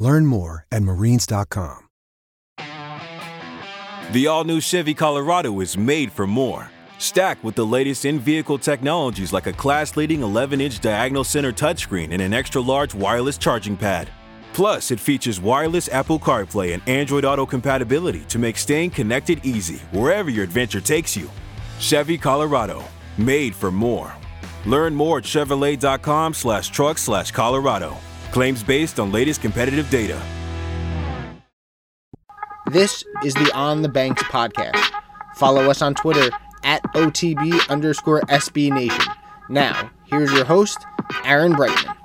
Learn more at marines.com. The all new Chevy Colorado is made for more. Stacked with the latest in vehicle technologies like a class leading 11 inch diagonal center touchscreen and an extra large wireless charging pad. Plus, it features wireless Apple CarPlay and Android Auto compatibility to make staying connected easy wherever your adventure takes you. Chevy Colorado, made for more. Learn more at Chevrolet.com slash truck slash Colorado. Claims based on latest competitive data. This is the On the Banks podcast. Follow us on Twitter at OTB underscore SB Nation. Now, here's your host, Aaron Breitman.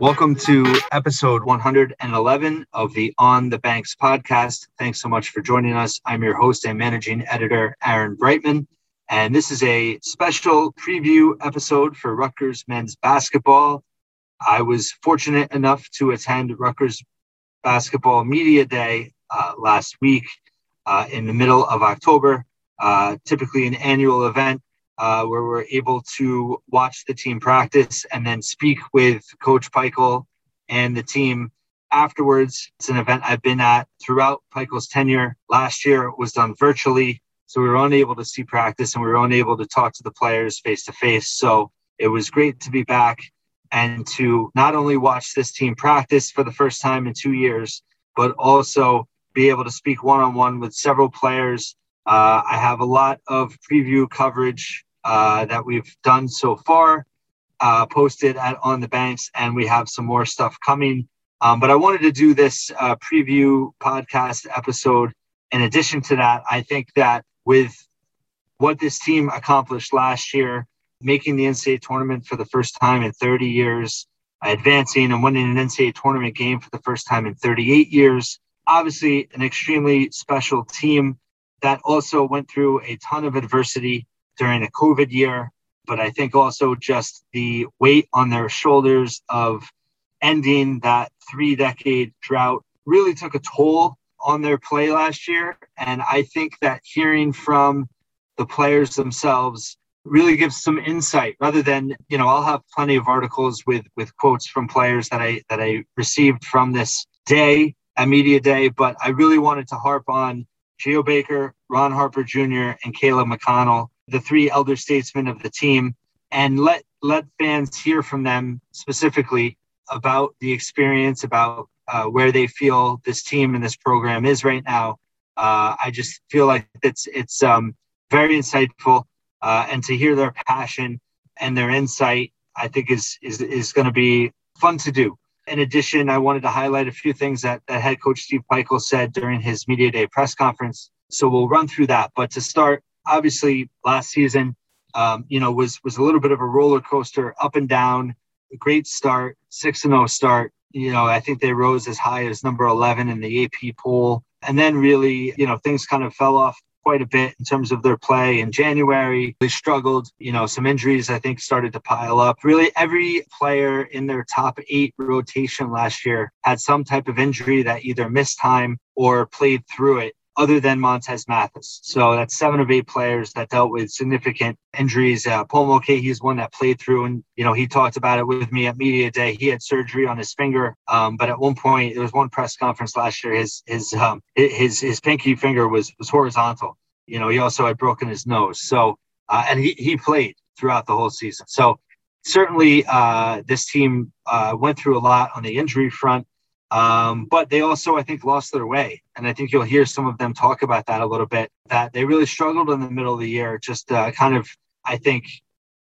Welcome to episode 111 of the On the Banks podcast. Thanks so much for joining us. I'm your host and managing editor, Aaron Breitman. And this is a special preview episode for Rutgers men's basketball. I was fortunate enough to attend Rutgers Basketball Media Day uh, last week uh, in the middle of October, uh, typically an annual event uh, where we're able to watch the team practice and then speak with Coach Pikiell and the team afterwards. It's an event I've been at throughout Pikiell's tenure. Last year was done virtually, so we were unable to see practice and we were unable to talk to the players face to face. So it was great to be back and to not only watch this team practice for the first time in two years, but also be able to speak one on one with several players. Uh, I have a lot of preview coverage uh, that we've done so far, uh, posted at On the Banks, and we have some more stuff coming. Um, but I wanted to do this uh, preview podcast episode. In addition to that, I think that with what this team accomplished last year, making the NCAA tournament for the first time in 30 years, advancing and winning an NCAA tournament game for the first time in 38 years. Obviously, an extremely special team that also went through a ton of adversity during a COVID year, but I think also just the weight on their shoulders of ending that three decade drought really took a toll on their play last year. And I think that hearing from the players themselves really gives some insight rather than you know i'll have plenty of articles with with quotes from players that i that i received from this day at media day but i really wanted to harp on geo baker ron harper jr and caleb mcconnell the three elder statesmen of the team and let let fans hear from them specifically about the experience about uh, where they feel this team and this program is right now. Uh, i just feel like it's it's um, very insightful uh, and to hear their passion and their insight, I think is is is going to be fun to do. In addition, I wanted to highlight a few things that, that head coach Steve Pikiell said during his media day press conference. So we'll run through that. But to start, obviously, last season, um, you know, was was a little bit of a roller coaster, up and down. A great start, six and zero start. You know, I think they rose as high as number eleven in the AP poll, and then really, you know, things kind of fell off quite a bit in terms of their play in January. They struggled, you know, some injuries I think started to pile up. Really, every player in their top eight rotation last year had some type of injury that either missed time or played through it other than Montez Mathis. So that's seven of eight players that dealt with significant injuries. Uh, Paul Mulcahy is one that played through, and you know he talked about it with me at media day. He had surgery on his finger, um, but at one point there was one press conference last year. His his um, his his pinky finger was was horizontal. You know he also had broken his nose. So uh, and he he played throughout the whole season. So certainly uh, this team uh, went through a lot on the injury front. Um, but they also, I think, lost their way. And I think you'll hear some of them talk about that a little bit, that they really struggled in the middle of the year, just uh, kind of, I think,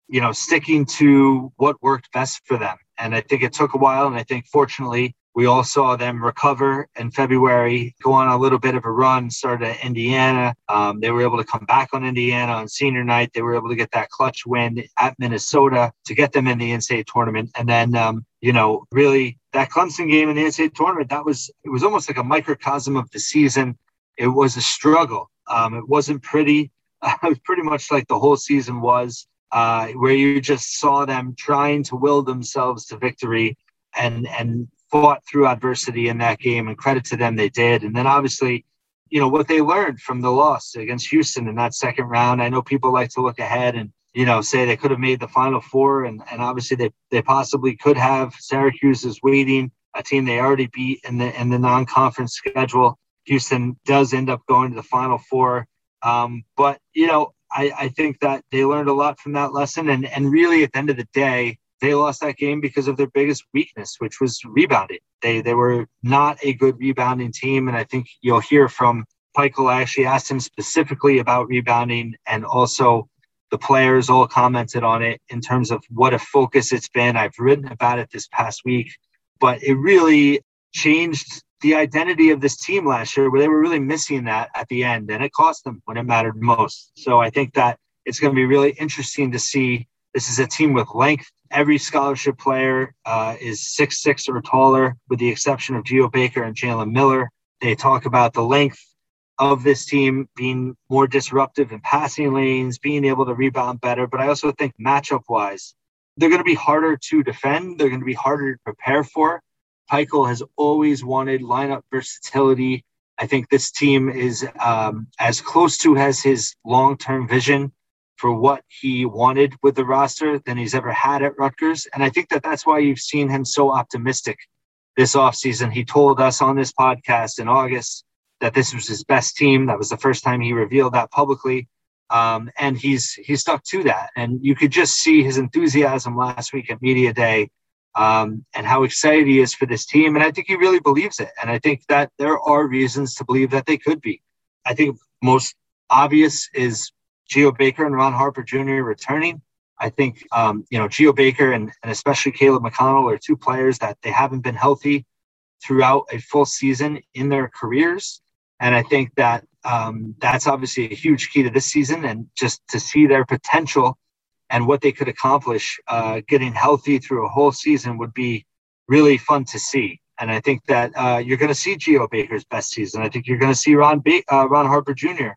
you know, sticking to what worked best for them. And I think it took a while. And I think, fortunately, we all saw them recover in February, go on a little bit of a run, started at Indiana. Um, they were able to come back on Indiana on senior night. They were able to get that clutch win at Minnesota to get them in the NCAA tournament. And then um, you know, really that Clemson game in the NCAA tournament, that was, it was almost like a microcosm of the season. It was a struggle. Um, it wasn't pretty. Uh, it was pretty much like the whole season was, uh, where you just saw them trying to will themselves to victory and, and fought through adversity in that game. And credit to them, they did. And then obviously, you know, what they learned from the loss against Houston in that second round. I know people like to look ahead and you know, say they could have made the final four, and, and obviously they, they possibly could have. Syracuse is waiting, a team they already beat in the in the non-conference schedule. Houston does end up going to the final four. Um, but you know, I, I think that they learned a lot from that lesson. And and really at the end of the day, they lost that game because of their biggest weakness, which was rebounding. They they were not a good rebounding team. And I think you'll hear from Pikiell. I actually asked him specifically about rebounding and also the players all commented on it in terms of what a focus it's been. I've written about it this past week, but it really changed the identity of this team last year where they were really missing that at the end and it cost them when it mattered most. So I think that it's going to be really interesting to see. This is a team with length. Every scholarship player uh, is six six or taller, with the exception of Geo Baker and Jalen Miller. They talk about the length of this team being more disruptive in passing lanes, being able to rebound better. But I also think matchup wise, they're going to be harder to defend. They're going to be harder to prepare for. Pikiell has always wanted lineup versatility. I think this team is um, as close to as his long term vision for what he wanted with the roster than he's ever had at Rutgers. And I think that that's why you've seen him so optimistic this offseason. He told us on this podcast in August that this was his best team. That was the first time he revealed that publicly. Um, and he's he's stuck to that. And you could just see his enthusiasm last week at media day um, and how excited he is for this team. And I think he really believes it. And I think that there are reasons to believe that they could be. I think most obvious is Geo Baker and Ron Harper Jr. returning. I think um, you know Geo Baker and, and especially Caleb McConnell are two players that they haven't been healthy throughout a full season in their careers. And I think that um, that's obviously a huge key to this season and just to see their potential and what they could accomplish uh, getting healthy through a whole season would be really fun to see. And I think that uh, you're going to see Geo Baker's best season. I think you're going to see Ron ba- uh, Ron Harper Jr.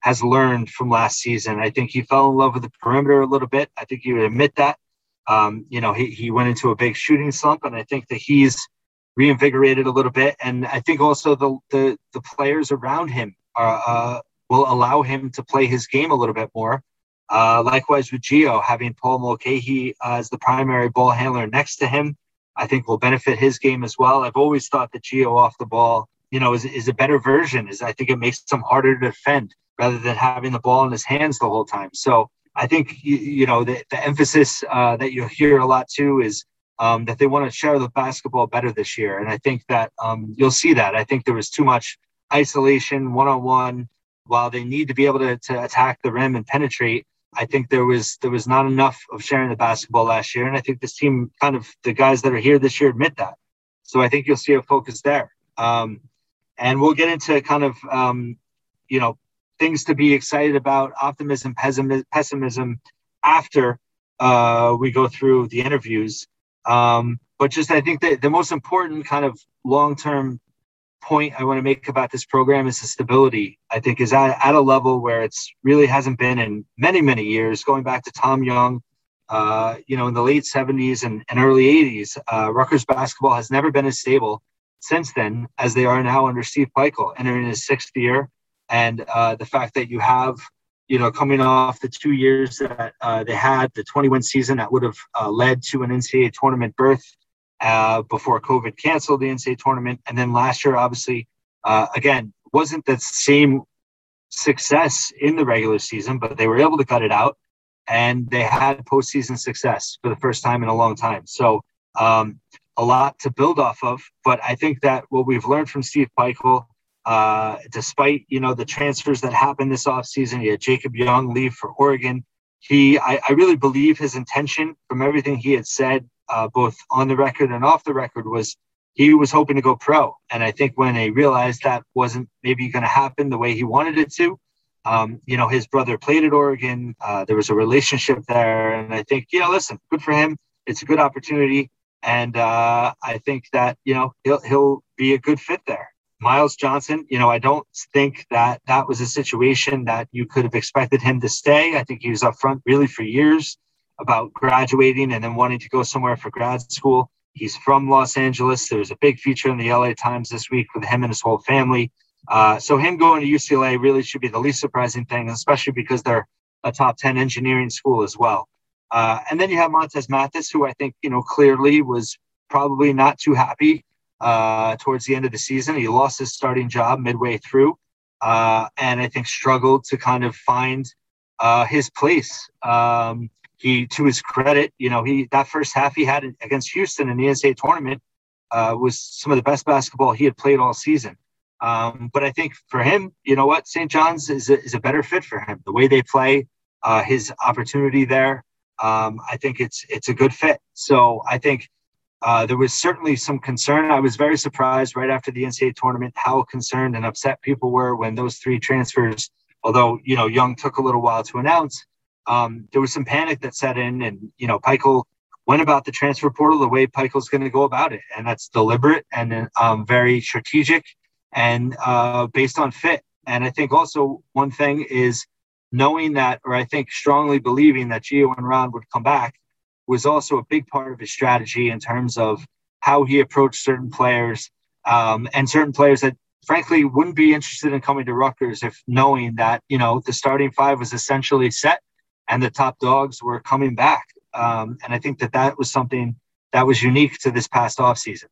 has learned from last season. I think he fell in love with the perimeter a little bit. I think he would admit that. Um, you know, he, he went into a big shooting slump, and I think that he's reinvigorated a little bit. And I think also the the, the players around him are, uh, will allow him to play his game a little bit more. Uh, likewise with Geo, having Paul Mulcahy uh, as the primary ball handler next to him, I think will benefit his game as well. I've always thought that Geo off the ball, you know, is, is a better version. Is I think it makes him harder to defend rather than having the ball in his hands the whole time. So I think you, you know the, the emphasis uh, that you hear a lot too is um, that they want to share the basketball better this year. And I think that um, you'll see that. I think there was too much isolation, one on one. While they need to be able to, to attack the rim and penetrate, I think there was there was not enough of sharing the basketball last year. And I think this team, kind of the guys that are here this year, admit that. So I think you'll see a focus there. Um, and we'll get into kind of um, you know things to be excited about, optimism, pessimism after uh, we go through the interviews. Um, but just I think that the most important kind of long term point I want to make about this program is the stability. I think is at, at a level where it's really hasn't been in many many years, going back to Tom Young. Uh, you know, in the late 70s and, and early 80s, uh, Rutgers basketball has never been as stable since then as they are now under Steve Pikiell, entering his sixth year. And uh, the fact that you have you know, coming off the two years that uh, they had, the 21 season that would have uh, led to an NCAA tournament berth uh, before COVID canceled the NCAA tournament. And then last year, obviously, uh, again, wasn't the same success in the regular season, but they were able to cut it out and they had postseason success for the first time in a long time. So, um, a lot to build off of. But I think that what we've learned from Steve Pikiell uh, despite you know the transfers that happened this offseason, he had Jacob Young leave for Oregon. He, I, I really believe his intention from everything he had said, uh, both on the record and off the record, was he was hoping to go pro. And I think when they realized that wasn't maybe going to happen the way he wanted it to, um, you know, his brother played at Oregon. Uh, there was a relationship there, and I think, you know, listen, good for him. It's a good opportunity. and uh, I think that you know he'll he'll be a good fit there. Myles Johnson, you know, I don't think that that was a situation that you could have expected him to stay. I think he was up front really for years about graduating and then wanting to go somewhere for grad school. He's from Los Angeles. There was a big feature in the LA Times this week with him and his whole family. Uh, so him going to UCLA really should be the least surprising thing, especially because they're a top 10 engineering school as well. Uh, and then you have Montez Mathis, who I think, you know, clearly was probably not too happy uh, towards the end of the season. He lost his starting job midway through, uh, and I think struggled to kind of find uh, his place. Um, he, to his credit, you know, he that first half he had against Houston in the NCAA tournament uh, was some of the best basketball he had played all season. Um, but I think for him, you know what, St. John's is a, is a better fit for him. The way they play, uh, his opportunity there, um, I think it's it's a good fit. So I think uh, there was certainly some concern. I was very surprised right after the NCAA tournament how concerned and upset people were when those three transfers, although you know Young took a little while to announce, um, there was some panic that set in, and you know Pikiell went about the transfer portal the way Pikiell's going to go about it, and that's deliberate and um, very strategic and uh, based on fit. And I think also one thing is knowing that, or I think strongly believing that Geo and Ron would come back was also a big part of his strategy in terms of how he approached certain players um, and certain players that frankly wouldn't be interested in coming to Rutgers if knowing that you know the starting five was essentially set and the top dogs were coming back. Um, and I think that that was something that was unique to this past offseason.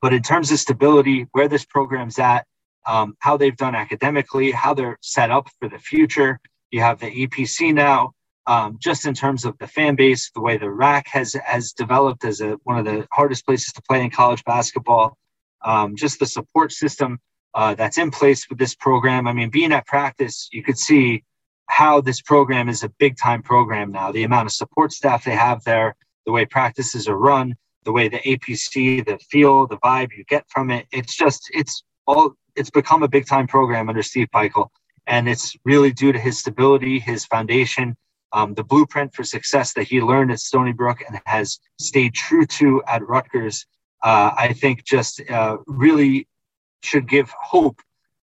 But in terms of stability, where this program's at, um, how they've done academically, how they're set up for the future, you have the APC now um, just in terms of the fan base, the way the RAC has has developed as a, one of the hardest places to play in college basketball, um, just the support system uh, that's in place with this program. I mean, being at practice, you could see how this program is a big time program now. The amount of support staff they have there, the way practices are run, the way the APC, the feel, the vibe you get from it. It's just it's all it's become a big time program under Steve Pikiell. And it's really due to his stability, his foundation, um, the blueprint for success that he learned at Stony Brook and has stayed true to at Rutgers, uh, I think just uh, really should give hope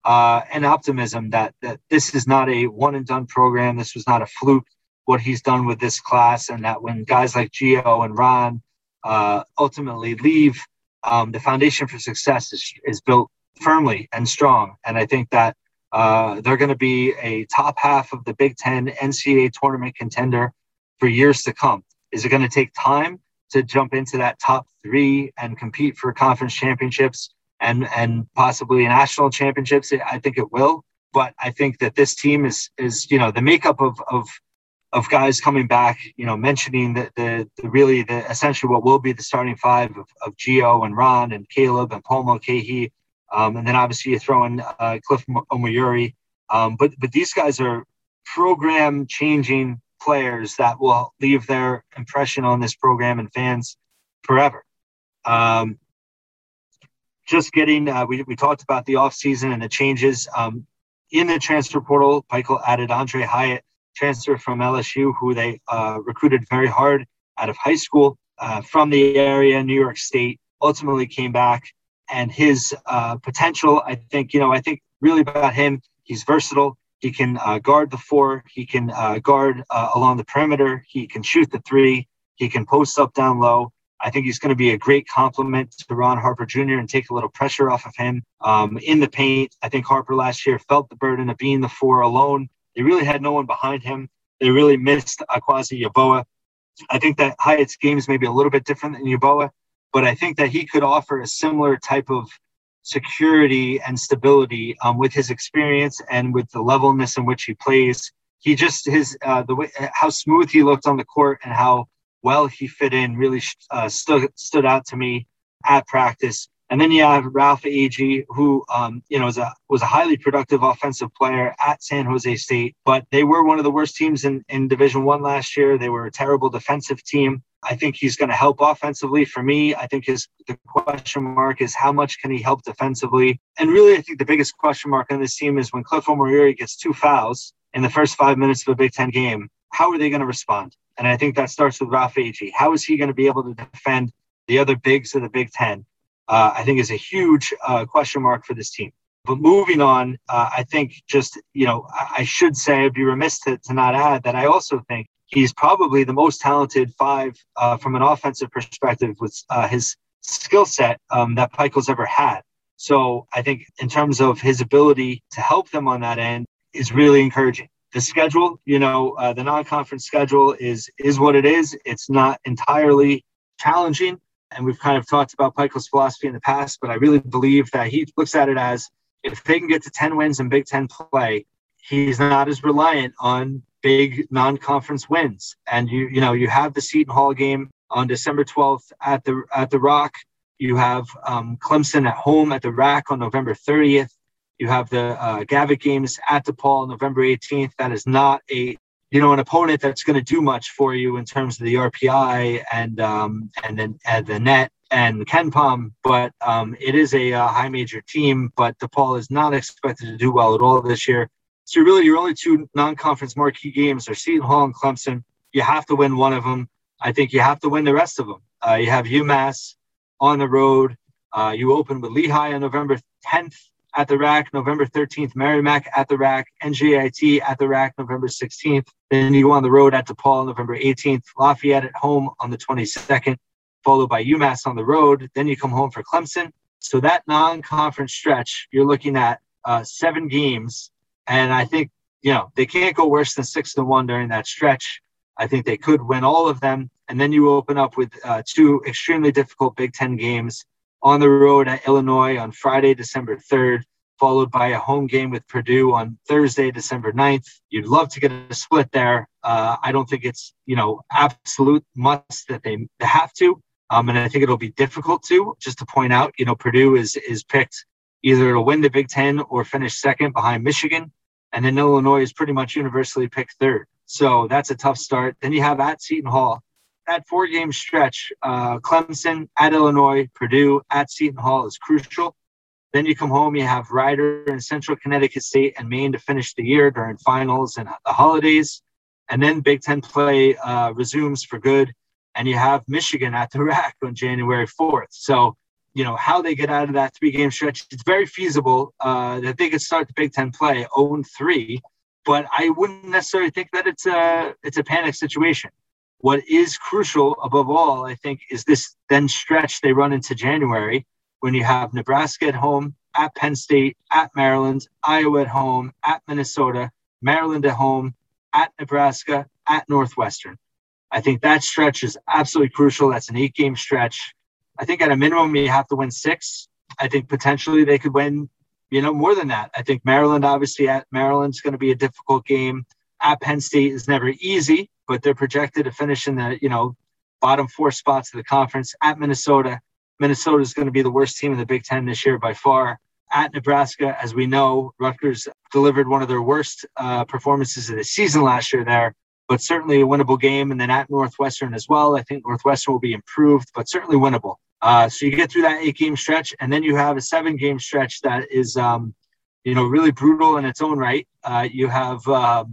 uh, and optimism that that this is not a one and done program. This was not a fluke. What he's done with this class, and that when guys like Geo and Ron uh, ultimately leave, um, the foundation for success is, is built firmly and strong. And I think that uh, they're going to be a top half of the Big Ten NCAA tournament contender for years to come. Is it going to take time to jump into that top three and compete for conference championships and and possibly national championships? I think it will. But I think that this team is is you know the makeup of of of guys coming back, you know, mentioning the, the really the essentially what will be the starting five of, of Geo and Ron and Caleb and Paul Mulcahy um, and then obviously you throw in uh, Cliff Omoruyi. Um, but but these guys are program changing players that will leave their impression on this program and fans forever. Um, just getting, uh, we, we talked about the offseason and the changes. Um, in the transfer portal, Michael added Andre Hyatt, transfer from LSU, who they uh, recruited very hard out of high school uh, from the area, New York State, ultimately came back and his uh, potential. I think, you know, I think really about him, he's versatile. He can uh, guard the four, he can uh, guard uh, along the perimeter, he can shoot the three, he can post up down low. I think he's going to be a great complement to Ron Harper Jr. and take a little pressure off of him um, in the paint. I think Harper last year felt the burden of being the four alone. They really had no one behind him. They really missed Akwasi Yeboah. I think that Hyatt's game is maybe a little bit different than Yeboah but I think that he could offer a similar type of security and stability um, with his experience and with the levelness in which he plays. He just his uh, the way how smooth he looked on the court and how well he fit in really uh, stood stood out to me at practice. And then you have Ralph Agee, who um, you know was a was a highly productive offensive player at San Jose State, but they were one of the worst teams in, in Division One last year. They were a terrible defensive team. I think he's going to help offensively. For me, I think his the question mark is how much can he help defensively? And really, I think the biggest question mark on this team is when Cliff Omoruyi gets two fouls in the first five minutes of a Big Ten game. How are they going to respond? And I think that starts with Ralph Agee. How is he going to be able to defend the other bigs of the Big Ten, uh, I think is a huge uh, question mark for this team. But moving on, uh, I think just, you know, I, I should say, I'd be remiss to, to not add that I also think he's probably the most talented five uh, from an offensive perspective with uh, his skill set um, that Pikiell's ever had. So I think in terms of his ability to help them on that end is really encouraging. The schedule, you know, uh, the non-conference schedule is is what it is. It's not entirely challenging, and we've kind of talked about Pikiell's philosophy in the past. But I really believe that he looks at it as if they can get to ten wins in Big Ten play, he's not as reliant on big non-conference wins. And you you know you have the Seton Hall game on December 12th at the at the Rock. You have um, Clemson at home at the RAC on November 30th. You have the uh, Gavitt games at DePaul on November 18th. That is not a you know an opponent that's going to do much for you in terms of the RPI and um, and then and the net and KenPom, but um, it is a uh, high major team. But DePaul is not expected to do well at all this year. So really, your only two non-conference marquee games are Seton Hall and Clemson. You have to win one of them. I think you have to win the rest of them. Uh, you have UMass on the road. Uh, you open with Lehigh on November 10th at the RAC, November 13th, Merrimack at the RAC, NJIT at the RAC, November 16th. Then you go on the road at DePaul, November 18th, Lafayette at home on the 22nd, followed by UMass on the road. Then you come home for Clemson. So that non-conference stretch, you're looking at uh, seven games and I think, you know, they can't go worse than six to one during that stretch. I think they could win all of them. And then you open up with uh, two extremely difficult Big Ten games on the road at Illinois on Friday, December 3rd, followed by a home game with Purdue on Thursday, December 9th. You'd love to get a split there. Uh, I don't think it's, you know, absolute must that they have to. Um, and I think it'll be difficult to. Just to point out, you know, Purdue is is picked either to win the Big Ten or finish second behind Michigan. And then Illinois is pretty much universally picked third. So that's a tough start. Then you have at Seton Hall. That four game stretch, uh, Clemson at Illinois, Purdue at Seton Hall is crucial. Then you come home, you have Rider and Central Connecticut State and Maine to finish the year during finals and the holidays. And then Big Ten play uh, resumes for good. And you have Michigan at the RAC on January 4th. So you know how they get out of that three game stretch. It's very feasible uh, that they could start the Big Ten play 0 3, but I wouldn't necessarily think that it's a it's a panic situation. What is crucial above all, I think, is this then stretch they run into January when you have Nebraska at home, at Penn State, at Maryland, Iowa at home, at Minnesota, Maryland at home, at Nebraska, at Northwestern. I think that stretch is absolutely crucial. That's an eight game stretch I think at a minimum you have to win six. I think potentially they could win, you know, more than that. I think Maryland, obviously, at Maryland's going to be a difficult game. At Penn State is never easy, but they're projected to finish in the, you know, bottom four spots of the conference. At Minnesota, Minnesota is going to be the worst team in the Big Ten this year by far. At Nebraska, as we know, Rutgers delivered one of their worst uh, performances of the season last year there but certainly a winnable game. And then at Northwestern as well, I think Northwestern will be improved, but certainly winnable. Uh, so you get through that eight game stretch, and then you have a seven game stretch that is, um, you know, really brutal in its own right. Uh, you have uh,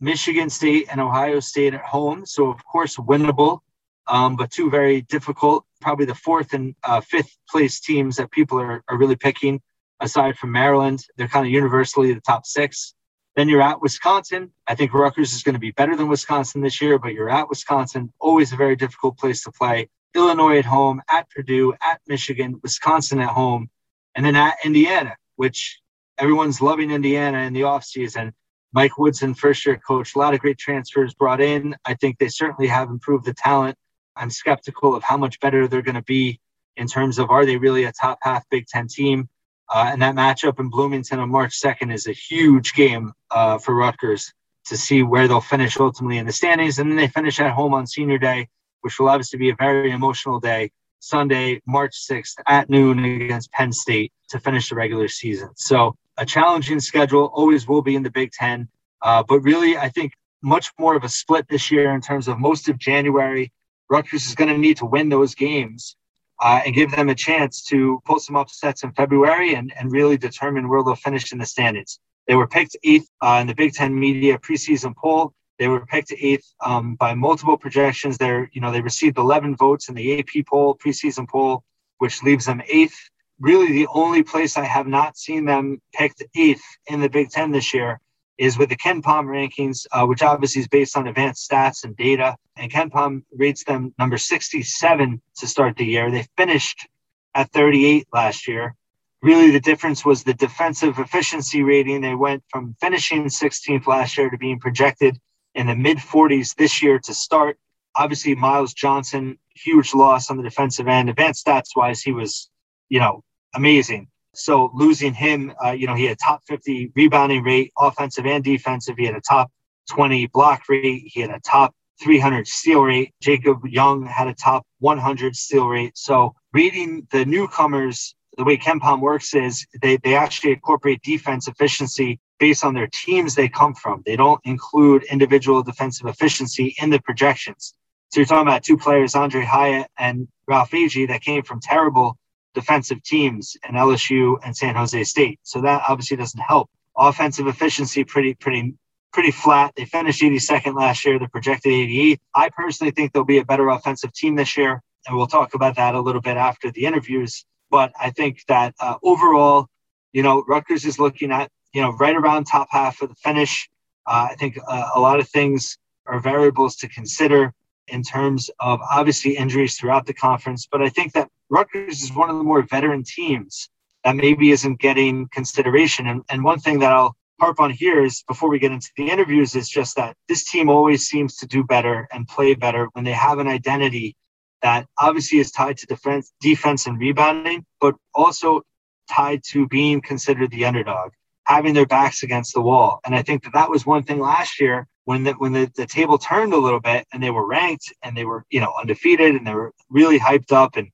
Michigan State and Ohio State at home, so of course winnable, um, but two very difficult. Probably the fourth and uh, fifth place teams that people are, are really picking, aside from Maryland. They're kind of universally the top six. Then you're at Wisconsin. I think Rutgers is going to be better than Wisconsin this year, but you're at Wisconsin. Always a very difficult place to play. Illinois at home, at Purdue, at Michigan, Wisconsin at home, and then at Indiana, which everyone's loving Indiana in the offseason. Mike Woodson, first year coach, a lot of great transfers brought in. I think they certainly have improved the talent. I'm skeptical of how much better they're going to be in terms of are they really a top half Big Ten team? Uh, and that matchup in Bloomington on March 2nd is a huge game uh, for Rutgers to see where they'll finish ultimately in the standings. And then they finish at home on senior day which will obviously be a very emotional day, Sunday, March 6th at noon against Penn State to finish the regular season. So a challenging schedule, always will be in the Big Ten. Uh, but really, I think much more of a split this year in terms of most of January. Rutgers is going to need to win those games uh, and give them a chance to pull some upsets in February and, and really determine where they'll finish in the standings. They were picked eighth uh, in the Big Ten media preseason poll They were picked eighth um, by multiple projections. They're, you know, they received 11 votes in the AP poll, preseason poll, which leaves them eighth. Really, the only place I have not seen them picked eighth in the Big Ten this year is with the KenPom rankings, uh, which obviously is based on advanced stats and data. And KenPom rates them number 67 to start the year. They finished at 38 last year. Really, the difference was the defensive efficiency rating. They went from finishing 16th last year to being projected in the mid 40s this year to start. Obviously, Myles Johnson, huge loss on the defensive end. Advanced stats wise, he was, you know, amazing. So losing him, uh, you know, he had top 50 rebounding rate, offensive and defensive. He had a top 20 block rate. He had a top 300 steal rate. Jacob Young had a top 100 steal rate. So reading the newcomers, the way KenPom works is they, they actually incorporate defense efficiency based on their teams they come from. They don't include individual defensive efficiency in the projections. So you're talking about two players, Andre Hyatt and Ralph Agee, that came from terrible defensive teams in LSU and San Jose State. So that obviously doesn't help. Offensive efficiency pretty pretty pretty flat. They finished 82nd last year. They're projected 88th. I personally think they'll be a better offensive team this year, and we'll talk about that a little bit after the interviews. But I think that uh, overall, you know, Rutgers is looking at you know right around top half of the finish. Uh, I think uh, a lot of things are variables to consider in terms of obviously injuries throughout the conference. But I think that Rutgers is one of the more veteran teams that maybe isn't getting consideration. And, and one thing that I'll harp on here is before we get into the interviews is just that this team always seems to do better and play better when they have an identity that obviously is tied to defense, defense and rebounding, but also tied to being considered the underdog, having their backs against the wall. And I think that that was one thing last year when the, when the, the table turned a little bit and they were ranked and they were, you know, undefeated and they were really hyped up and,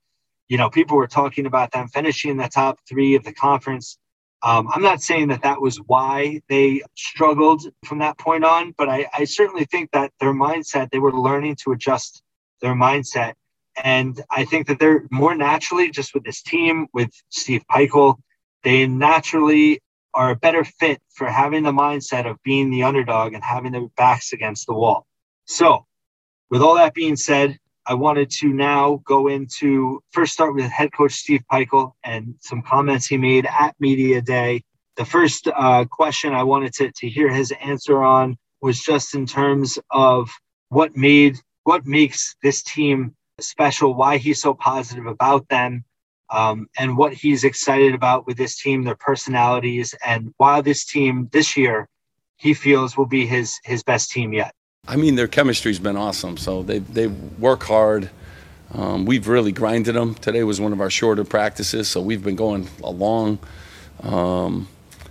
you know, people were talking about them finishing in the top three of the conference. Um, I'm not saying that that was why they struggled from that point on, but I, I certainly think that their mindset, they were learning to adjust their mindset. And I think that they're more naturally just with this team, with Steve Pikiell, they naturally are a better fit for having the mindset of being the underdog and having their backs against the wall. So, with all that being said, I wanted to now go into first start with head coach Steve Pikiell and some comments he made at Media Day. The first uh, question I wanted to, to hear his answer on was just in terms of what made what makes this team special, why he's so positive about them, um, and what he's excited about with this team, their personalities, and why this team this year he feels will be his his best team yet. I mean, their chemistry's been awesome. So they they work hard. Um, we've really grinded them. Today was one of our shorter practices, so we've been going along. Um,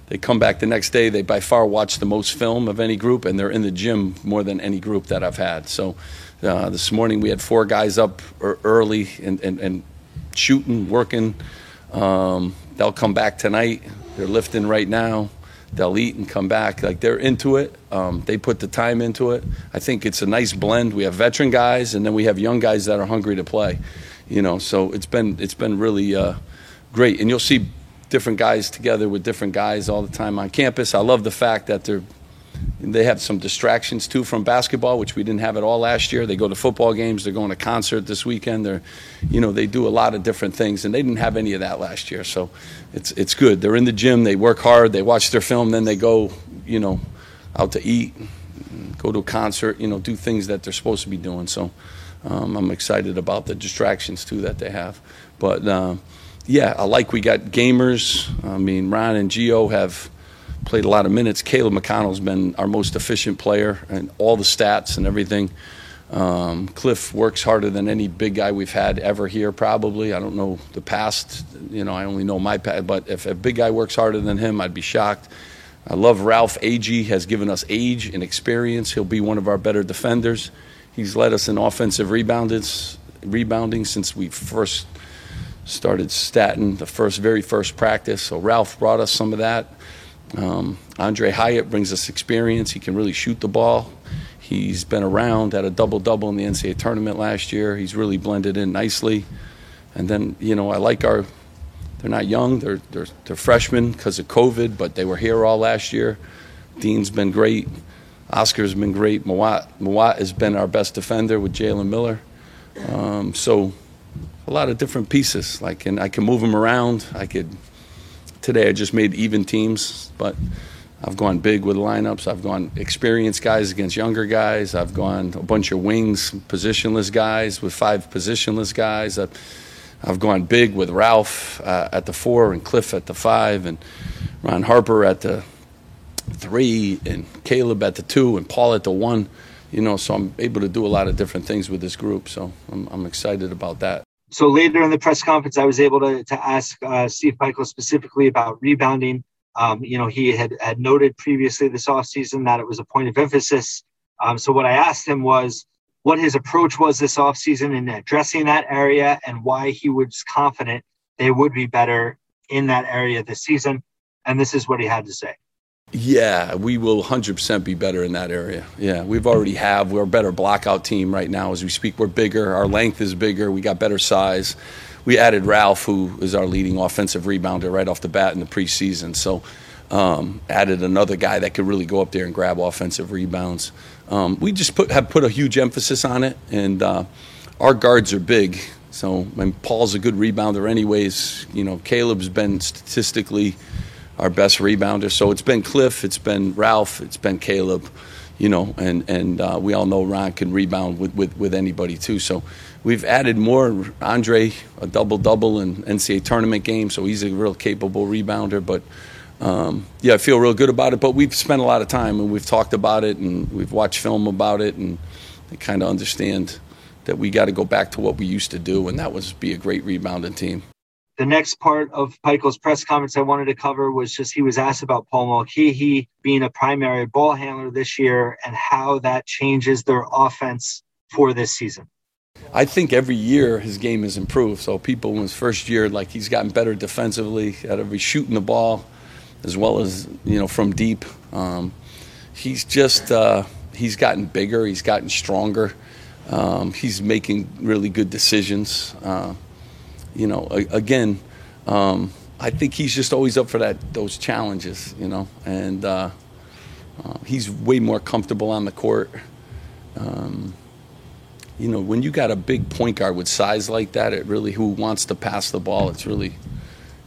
they come back the next day. They by far watch the most film of any group, and they're in the gym more than any group that I've had. So uh, this morning we had four guys up early and, and, and shooting, working. Um, they'll come back tonight. They're lifting right now. They'll eat and come back. Like they're into it. Um, they put the time into it. I think it's a nice blend. We have veteran guys, and then we have young guys that are hungry to play. You know, so it's been it's been really uh, great. And you'll see different guys together with different guys all the time on campus. I love the fact that they're they have some distractions too from basketball, which we didn't have at all last year. They go to football games. They're going to concert this weekend. They're, you know, they do a lot of different things, and they didn't have any of that last year. So, it's it's good. They're in the gym. They work hard. They watch their film. Then they go, you know, out to eat, go to a concert. You know, do things that they're supposed to be doing. So, um, I'm excited about the distractions too that they have. But um, yeah, I like we got gamers. I mean, Ron and Geo have played a lot of minutes. Caleb McConnell's been our most efficient player and all the stats and everything. Um, Cliff works harder than any big guy we've had ever here, probably. I don't know the past, you know, I only know my past, but if a big guy works harder than him, I'd be shocked. I love Ralph Agee, has given us age and experience. He'll be one of our better defenders. He's led us in offensive rebounding since we first started Staten, the first, very first practice. So Ralph brought us some of that. Um, Andre Hyatt brings us experience. He can really shoot the ball. He's been around, had a double double in the NCAA tournament last year. He's really blended in nicely. And then, you know, I like our, they're not young, they're, they're, they're freshmen because of COVID, but they were here all last year. Dean's been great. Oscar's been great. Mawot, Mawot has been our best defender with Jalen Miller. Um, so a lot of different pieces. Like, and I can move them around. I could. Today I just made even teams, but I've gone big with lineups. I've gone experienced guys against younger guys. I've gone a bunch of wings, positionless guys with five positionless guys. I've, I've gone big with Ralph uh, at the four and Cliff at the five and Ron Harper at the three and Caleb at the two and Paul at the one. You know, so I'm able to do a lot of different things with this group. So I'm, I'm excited about that. So later in the press conference, I was able to, to ask uh, Steve Pikiell specifically about rebounding. Um, you know, he had, had noted previously this offseason that it was a point of emphasis. Um, so what I asked him was what his approach was this offseason in addressing that area and why he was confident they would be better in that area this season. And this is what he had to say. Yeah, we will 100% be better in that area. Yeah, we've already have. We're a better blockout team right now as we speak. We're bigger. Our length is bigger. We got better size. We added Ralph, who is our leading offensive rebounder right off the bat in the preseason. So, um, added another guy that could really go up there and grab offensive rebounds. Um, we just put, have put a huge emphasis on it, and uh, our guards are big. So, I mean, Paul's a good rebounder, anyways. You know, Caleb's been statistically our best rebounder. So it's been Cliff, it's been Ralph, it's been Caleb, you know, and and uh, we all know Ron can rebound with, with, with anybody too. So we've added more. Andre a double double in NCAA tournament game, so he's a real capable rebounder. But um, yeah, I feel real good about it. But we've spent a lot of time and we've talked about it and we've watched film about it and kind of understand that we got to go back to what we used to do, and that was be a great rebounding team the next part of Pikiell's press conference I wanted to cover was just he was asked about Paul Mulcahy being a primary ball handler this year and how that changes their offense for this season. I think every year his game has improved. So people in his first year, like he's gotten better defensively at every shooting the ball, as well as you know from deep. Um, he's just uh, he's gotten bigger. He's gotten stronger. Um, he's making really good decisions. Uh, you know, again, um, I think he's just always up for that those challenges, you know, and uh, uh, he's way more comfortable on the court. Um, you know, when you got a big point guard with size like that, it really who wants to pass the ball. It's really,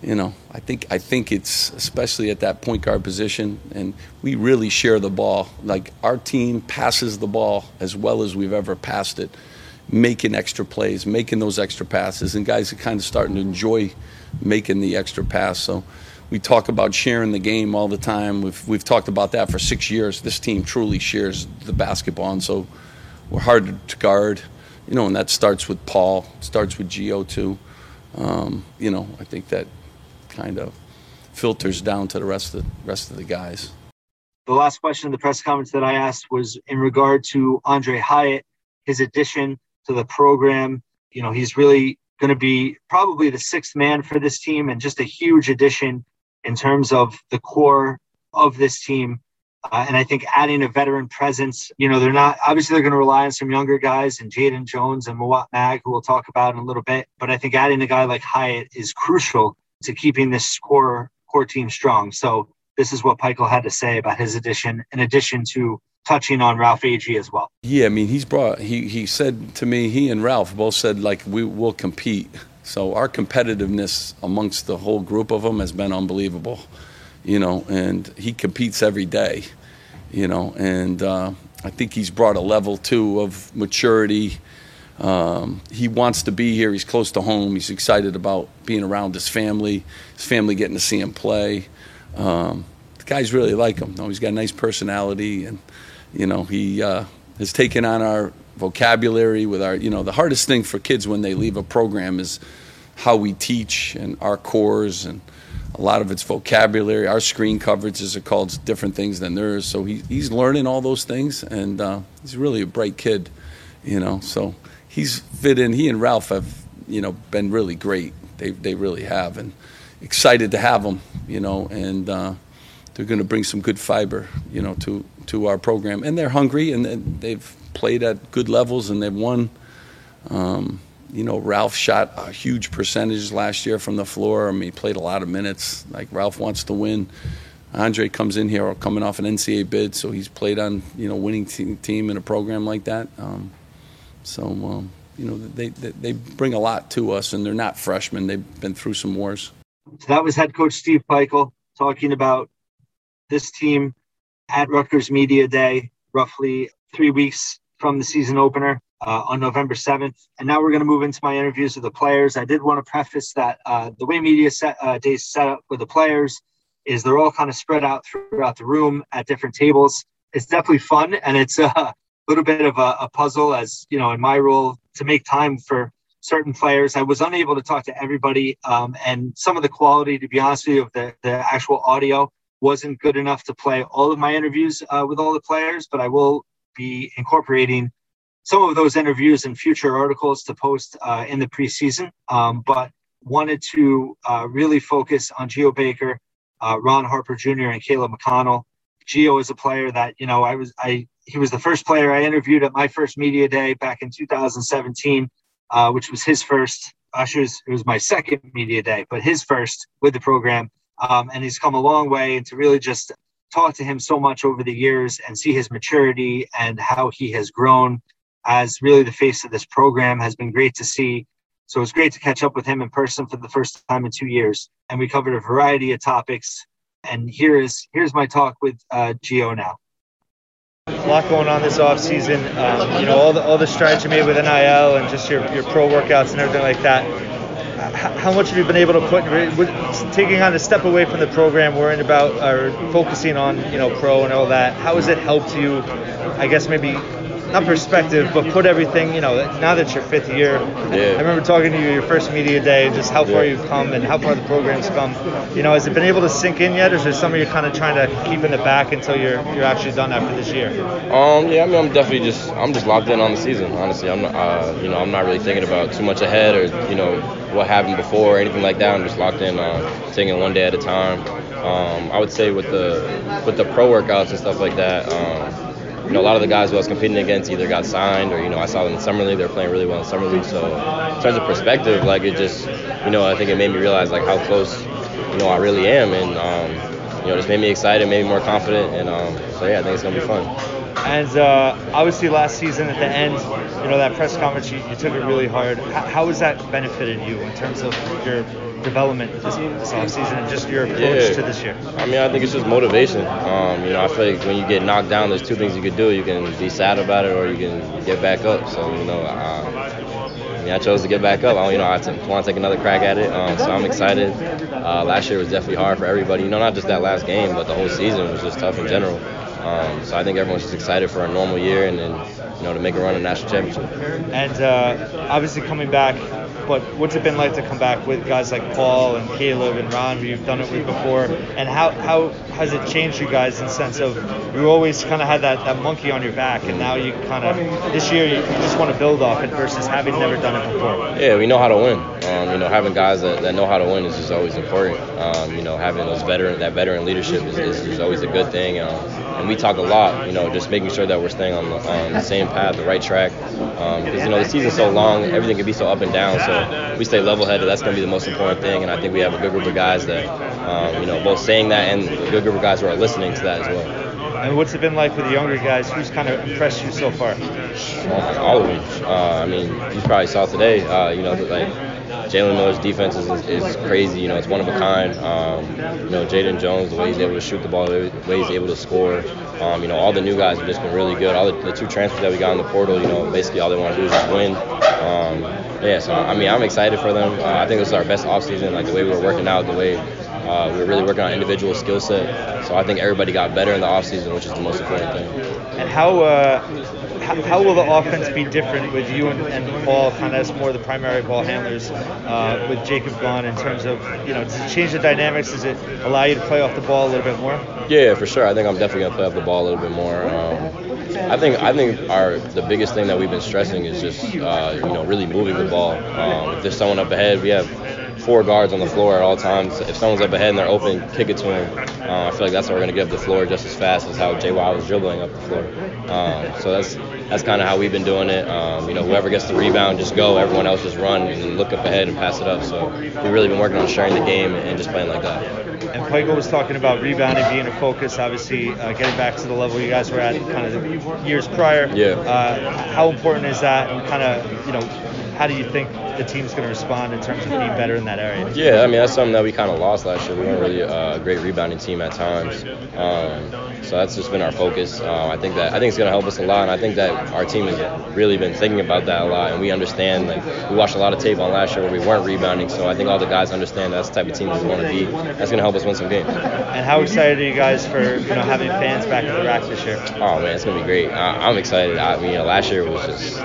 you know, I think I think it's especially at that point guard position, and we really share the ball. Like our team passes the ball as well as we've ever passed it making extra plays, making those extra passes, and guys are kind of starting to enjoy making the extra pass. So we talk about sharing the game all the time. We've we've talked about that for six years. This team truly shares the basketball, and so we're hard to guard. You know, and that starts with Paul, starts with Geo too. Um, you know, I think that kind of filters down to the rest of the rest of the guys. The last question in the press conference that I asked was in regard to Andre Hyatt, his addition to the program. You know, he's really going to be probably the sixth man for this team and just a huge addition in terms of the core of this team. Uh, and I think adding a veteran presence, you know, they're not obviously they're going to rely on some younger guys and Jaden Jones and Mawot Mag, who we'll talk about in a little bit. But I think adding a guy like Hyatt is crucial to keeping this core core team strong. So this is what Pikiell had to say about his addition, in addition to touching on Ralph Agee as well. Yeah, I mean, he's brought. He he said to me, he and Ralph both said like we will compete. So our competitiveness amongst the whole group of them has been unbelievable, you know. And he competes every day, you know. And uh, I think he's brought a level too of maturity. Um, he wants to be here. He's close to home. He's excited about being around his family. His family getting to see him play. Um, the guys really like him. Know, he's got a nice personality and you know, he uh, has taken on our vocabulary with our, you know, the hardest thing for kids when they leave a program is how we teach and our cores and a lot of it's vocabulary. Our screen coverages are called different things than theirs. So he, he's learning all those things, and uh, he's really a bright kid, you know. So he's fit in. He and Ralph have, you know, been really great. They they really have, and excited to have them, you know. And uh, they're going to bring some good fiber, you know, to to our program. And they're hungry, and they've played at good levels, and they've won. Um, you know, Ralph shot a huge percentage last year from the floor. I mean, he played a lot of minutes. Like Ralph wants to win. Andre comes in here coming off an NCAA bid, so he's played on you know winning team, team in a program like that. Um, so um, you know they, they they bring a lot to us, and they're not freshmen. They've been through some wars. So that was head coach Steve Pikiell talking about this team at Rutgers Media Day, roughly three weeks from the season opener uh, on November 7th. And now we're going to move into my interviews with the players. I did want to preface that uh, the way media set, uh, set up with the players is they're all kind of spread out throughout the room at different tables. It's definitely fun and it's a little bit of a, a puzzle as, you know, in my role to make time for certain players. I was unable to talk to everybody, um, and some of the quality, to be honest with you, of the, the actual audio wasn't good enough to play all of my interviews uh, with all the players. But I will be incorporating some of those interviews in future articles to post uh, in the preseason. Um, but wanted to uh, really focus on Geo Baker, uh, Ron Harper Jr., and Caleb McConnell. Geo is a player that you know I was I he was the first player I interviewed at my first media day back in 2017, uh, which was his first. Usher's, it was my second media day, but his first with the program. Um, and he's come a long way. And to really just talk to him so much over the years and see his maturity and how he has grown as really the face of this program has been great to see. So it's great to catch up with him in person for the first time in two years. And we covered a variety of topics. And here is here's my talk with uh, Geo now. A lot going on this off season. Um, you know all the all the strides you made with NIL and just your, your pro workouts and everything like that how much have you been able to put taking on a step away from the program, worrying about or focusing on you know pro and all that? How has it helped you? I guess maybe not perspective, but put everything, you know, now that your fifth year. Yeah. I remember talking to you your first media day just how far yeah. you've come and how far the program's come. You know, has it been able to sink in yet, or is there something you're kind of trying to keep in the back until you're you're actually done after this year? Um, yeah, I mean, I'm definitely just I'm just locked in on the season. Honestly, I'm not, uh, you know, I'm not really thinking about too much ahead or you know what happened before or anything like that. I'm just locked in, uh, taking one day at a time. Um, I would say with the with the pro workouts and stuff like that. Um, you know, a lot of the guys who I was competing against either got signed or, you know, I saw them in summer league. They were playing really well in summer league. So in terms of perspective, like it just, you know, I think it made me realize like how close, you know, I really am. And, um, you know, just made me excited, made me more confident. And um, so, yeah, I think it's going to be fun. And uh, obviously, last season at the end, you know, that press conference, you, you took it really hard. How, how has that benefited you in terms of your development this, this offseason and just your approach yeah. to this year? I mean, I think it's just motivation. Um, you know, I feel like when you get knocked down, there's two things you could do. You can be sad about it or you can get back up. So, you know, uh, I mean, I chose to get back up. I, you know, I want to take another crack at it. Um, so I'm excited. Uh, last year was definitely hard for everybody. You know, not just that last game, but the whole season was just tough in general. Um, so I think everyone's just excited for a normal year and then, you know, to make a run at national championship. And uh, obviously coming back but what's it been like to come back with guys like Paul and Caleb and Ron, who you've done it with before? And how, how has it changed you guys in the sense of you always kind of had that, that monkey on your back, and now you kind of this year you, just want to build off it versus having never done it before? Yeah, we know how to win. Um, you know, having guys that, that know how to win is just always important. Um, you know, having those veteran that veteran leadership is, is, is always a good thing. Um, and we talk a lot. You know, just making sure that we're staying on the, on the same path, the right track. Because um, you know the season's so long, everything can be so up and down. So we stay level-headed. That's going to be the most important thing, and I think we have a good group of guys that, um, you know, both saying that and a good group of guys who are listening to that as well. And what's it been like with the younger guys? Who's kind of impressed you so far? All of them. Uh, I mean, you probably saw today. Uh, you know, like Jalen Miller's defense is, is, crazy. You know, it's one of a kind. Um, you know, Jaden Jones, the way he's able to shoot the ball, the way he's able to score. Um, you know, all the new guys have just been really good. All the, the, two transfers that we got in the portal, you know, basically all they want to do is just win. Um, yeah, so I mean, I'm excited for them. Uh, I think this is our best offseason. Like the way we were working out, the way uh, we were really working on individual skill set. So I think everybody got better in the offseason, which is the most important thing. And how uh, how, will the offense be different with you and, and Paul kind of as more of the primary ball handlers uh, with Jacob gone in terms of you know does it change the dynamics? Does it allow you to play off the ball a little bit more? Yeah, for sure. I think I'm definitely gonna play off the ball a little bit more. Um, I think I think our the biggest thing that we've been stressing is just uh, you know really moving the ball. Um, if there's someone up ahead, we have four guards on the floor at all times. If someone's up ahead and they're open, kick it to him. Uh, I feel like that's how we're going to get up the floor just as fast as how JY was dribbling up the floor. Um, so that's that's kind of how we've been doing it. Um, you know, whoever gets the rebound, just go. Everyone else just run and look up ahead and pass it up. So we've really been working on sharing the game and just playing like that. And Pico was talking about rebounding being a focus, obviously uh, getting back to the level you guys were at kind of the years prior. Yeah. Uh, how important is that, and kind of, you know, how do you think the team's going to respond in terms of being better in that area? Yeah, I mean that's something that we kind of lost last year. We weren't really a great rebounding team at times, um, so that's just been our focus. Uh, I think that I think it's going to help us a lot, and I think that our team has really been thinking about that a lot, and we understand. Like we watched a lot of tape on last year where we weren't rebounding, so I think all the guys understand that's the type of team we want to be. That's going to help us win some games. And how excited are you guys for you know having fans back at the RAC this year? Oh man, it's gonna be great. I, I'm excited. I mean, you know, last year was just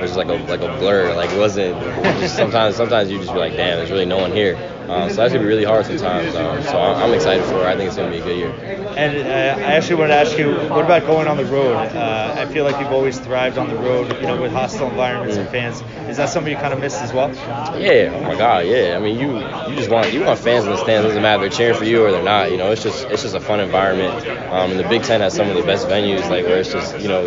was just like a like a blur. Like it wasn't. Just sometimes sometimes you just be like, damn, there's really no one here. Um, so that's gonna be really hard sometimes. Um, so I'm, excited for it. I think it's gonna be a good year. And uh, I actually wanted to ask you, what about going on the road? Uh, I feel like you've always thrived on the road, you know, with hostile environments and fans. Is that something you kind of missed as well? Yeah. Oh my God. Yeah. I mean, you you just want you want fans in the stands. It Doesn't matter if they're cheering for you or they're not. You know, it's just it's just a fun environment. Um, and the Big Ten has some of the best venues, like where it's just you know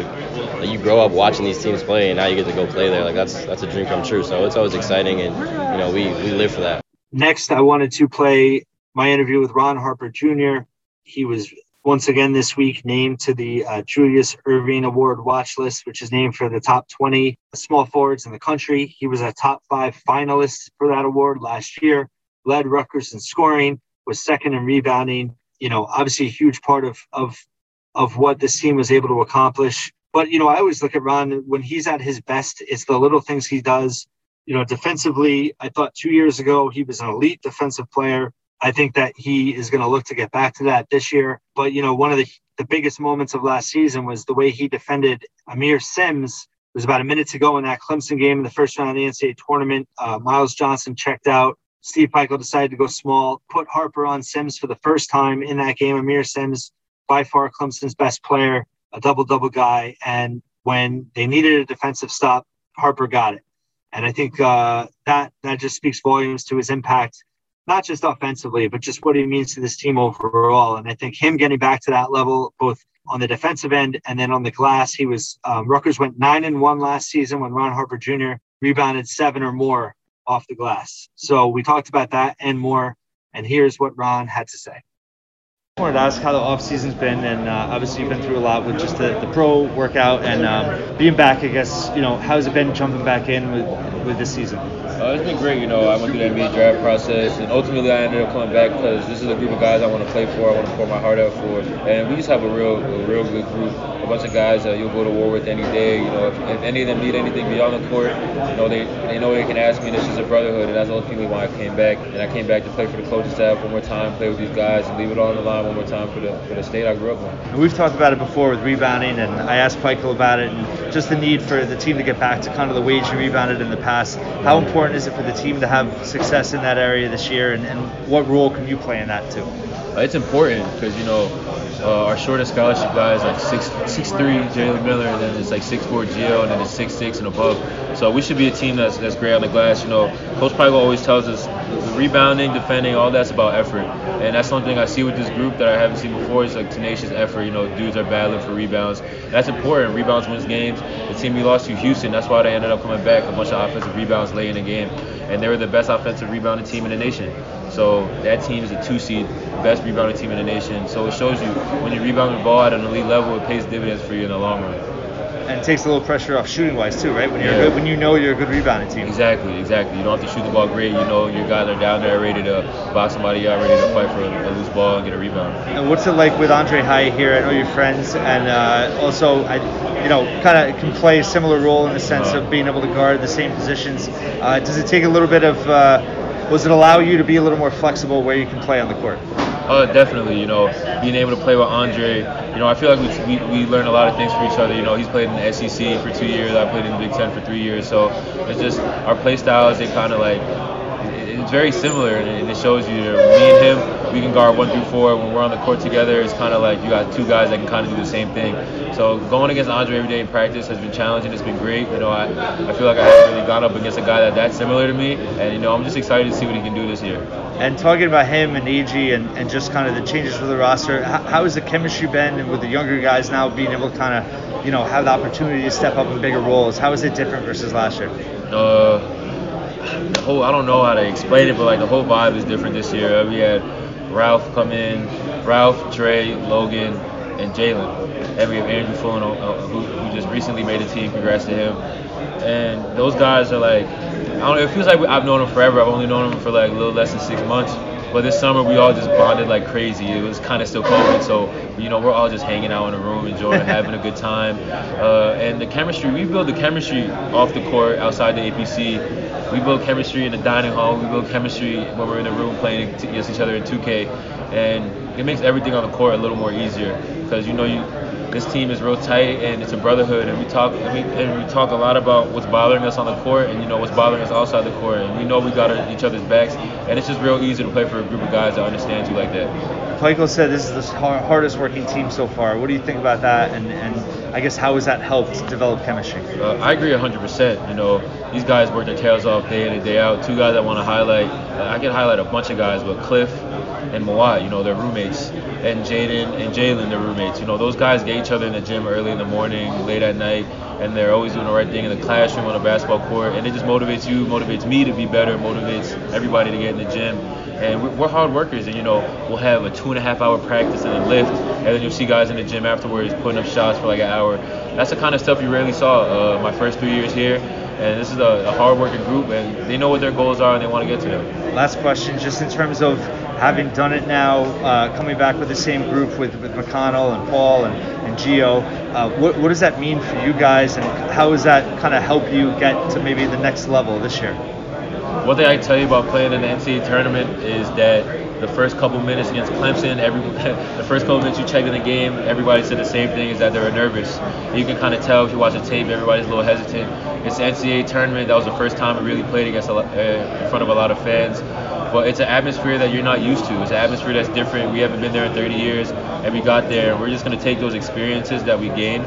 you grow up watching these teams play and now you get to go play there. Like that's that's a dream come true. So it's always exciting and you know we we live for that. Next, I wanted to play my interview with Ron Harper Jr. He was once again this week named to the uh, Julius Erving Award watch list, which is named for the top 20 small forwards in the country. He was a top five finalist for that award last year, led Rutgers in scoring, was second in rebounding. You know, obviously a huge part of, of, of what this team was able to accomplish. But, you know, I always look at Ron when he's at his best, it's the little things he does. You know, defensively, I thought two years ago he was an elite defensive player. I think that he is going to look to get back to that this year. But, you know, one of the, the biggest moments of last season was the way he defended Aamir Simms. It was about a minute to go in that Clemson game in the first round of the NCAA tournament. Uh, Myles Johnson checked out. Steve Pikiell decided to go small, put Harper on Simms for the first time in that game. Aamir Simms, by far Clemson's best player, a double double guy. And when they needed a defensive stop, Harper got it. And I think uh, that that just speaks volumes to his impact, not just offensively, but just what he means to this team overall. And I think him getting back to that level, both on the defensive end and then on the glass, he was um, Rutgers went nine and one last season when Ron Harper Jr. rebounded seven or more off the glass. So we talked about that and more. And here's what Ron had to say. I wanted to ask how the off season's been, and uh, obviously you've been through a lot with just the, the pro workout and um, being back. I guess you know how's it been jumping back in with with this season? Uh, it's been great. You know, I went through the NBA draft process, and ultimately I ended up coming back because this is a group of guys I want to play for. I want to pour my heart out for, and we just have a real, a real good group. A bunch of guys that you'll go to war with any day. You know, if, if any of them need anything beyond the court, you know they they know they can ask me. This is a brotherhood, and that's ultimately why I came back. And I came back to play for the coaching staff one more time, play with these guys, and leave it all on the line one more time for the for the state I grew up in. We've talked about it before with rebounding, and I asked Pikiell about it, and just the need for the team to get back to kind of the wage you rebounded in the past. How important is it for the team to have success in that area this year, and, and what role can you play in that too? It's important because you know uh, our shortest scholarship guy is like six six three Jalen Miller, and then it's like six four Geo, and then it's six six and above. So we should be a team that's that's great on the glass. You know, Coach Pikiell always tells us rebounding, defending, all that's about effort, and that's something I see with this group that I haven't seen before. It's like tenacious effort. You know, dudes are battling for rebounds. That's important. Rebounds wins games. The team we lost to Houston, that's why they ended up coming back. A bunch of offensive rebounds late in the game, and they were the best offensive rebounding team in the nation. So that team is a two seed, best rebounding team in the nation. So it shows you when you rebound the ball at an elite level, it pays dividends for you in the long run. And it takes a little pressure off shooting wise too, right? When you're Yeah. good, when you know you're a good rebounding team. Exactly, exactly. You don't have to shoot the ball great. You know your guys are down there ready to box somebody out, ready to fight for a, a loose ball and get a rebound. And what's it like with Andre Hyatt here? I know you're friends, and uh, also, I, you know, kind of can play a similar role in the sense of being able to guard the same positions. Uh, does it take a little bit of? Uh, was it allow you to be a little more flexible where you can play on the court? Uh, definitely. You know, being able to play with Andre. You know, I feel like we, we, we learn a lot of things from each other. You know, he's played in the SEC for two years. I played in the Big Ten for three years. So it's just our play styles. They kind of like it's very similar, and it shows you me and him, we can guard one through four. When we're on the court together, it's kind of like you got two guys that can kind of do the same thing. So going against Andre every day in practice has been challenging. It's been great. You know, I, I feel like I haven't really gone up against a guy that that's similar to me, and you know, I'm just excited to see what he can do this year. And talking about him and AG and, and just kind of the changes for the roster, how, how has the chemistry been and with the younger guys now being able to kind of, you know, have the opportunity to step up in bigger roles? How is it different versus last year? Uh, the whole I don't know how to explain it, but like the whole vibe is different this year. We had Ralph come in, Ralph, Trey, Logan, and Jalen. And we have Andrew Fulton, uh, who, who just recently made a team. Congrats to him. And those guys are like, I don't know. It feels like I've known them forever. I've only known them for like a little less than six months. But this summer we all just bonded like crazy. It was kind of still COVID, so you know we're all just hanging out in a room, enjoying, having a good time. Uh, and the chemistry, we build the chemistry off the court, outside the APC. We build chemistry in the dining hall. We build chemistry when we're in the room playing against each other in 2K, and it makes everything on the court a little more easier because you know you this team is real tight and it's a brotherhood and we talk and we, and we talk a lot about what's bothering us on the court and you know what's bothering us outside the court and we know we got each other's backs and it's just real easy to play for a group of guys that understand you like that. Michael said this is the hardest working team so far. What do you think about that and, and I guess how has that helped develop chemistry? Uh, I agree 100%. You know, these guys work their tails off day in and day out. Two guys I want to highlight. Uh, I can highlight a bunch of guys, but Cliff and Mawot, you know, they're roommates. And Jaden and Jalen, they're roommates. You know, those guys get each other in the gym early in the morning, late at night, and they're always doing the right thing in the classroom on the basketball court. And it just motivates you, motivates me to be better, motivates everybody to get in the gym. And we're hard workers, and you know, we'll have a two and a half hour practice and a lift, and then you'll see guys in the gym afterwards putting up shots for like an hour. That's the kind of stuff you rarely saw uh, my first three years here and this is a, a hard-working group, and they know what their goals are, and they want to get to them. Last question, just in terms of having done it now, uh, coming back with the same group with, with McConnell and Paul and, and Geo, uh, what, what does that mean for you guys, and how does that kind of help you get to maybe the next level this year? One thing I can tell you about playing in the NCAA tournament is that the first couple minutes against Clemson, every the first couple minutes you check in the game, everybody said the same thing is that they were nervous. You can kind of tell if you watch the tape, everybody's a little hesitant. It's the NCAA tournament. That was the first time we really played against a, uh, in front of a lot of fans. But it's an atmosphere that you're not used to. It's an atmosphere that's different. We haven't been there in 30 years, and we got there. We're just gonna take those experiences that we gained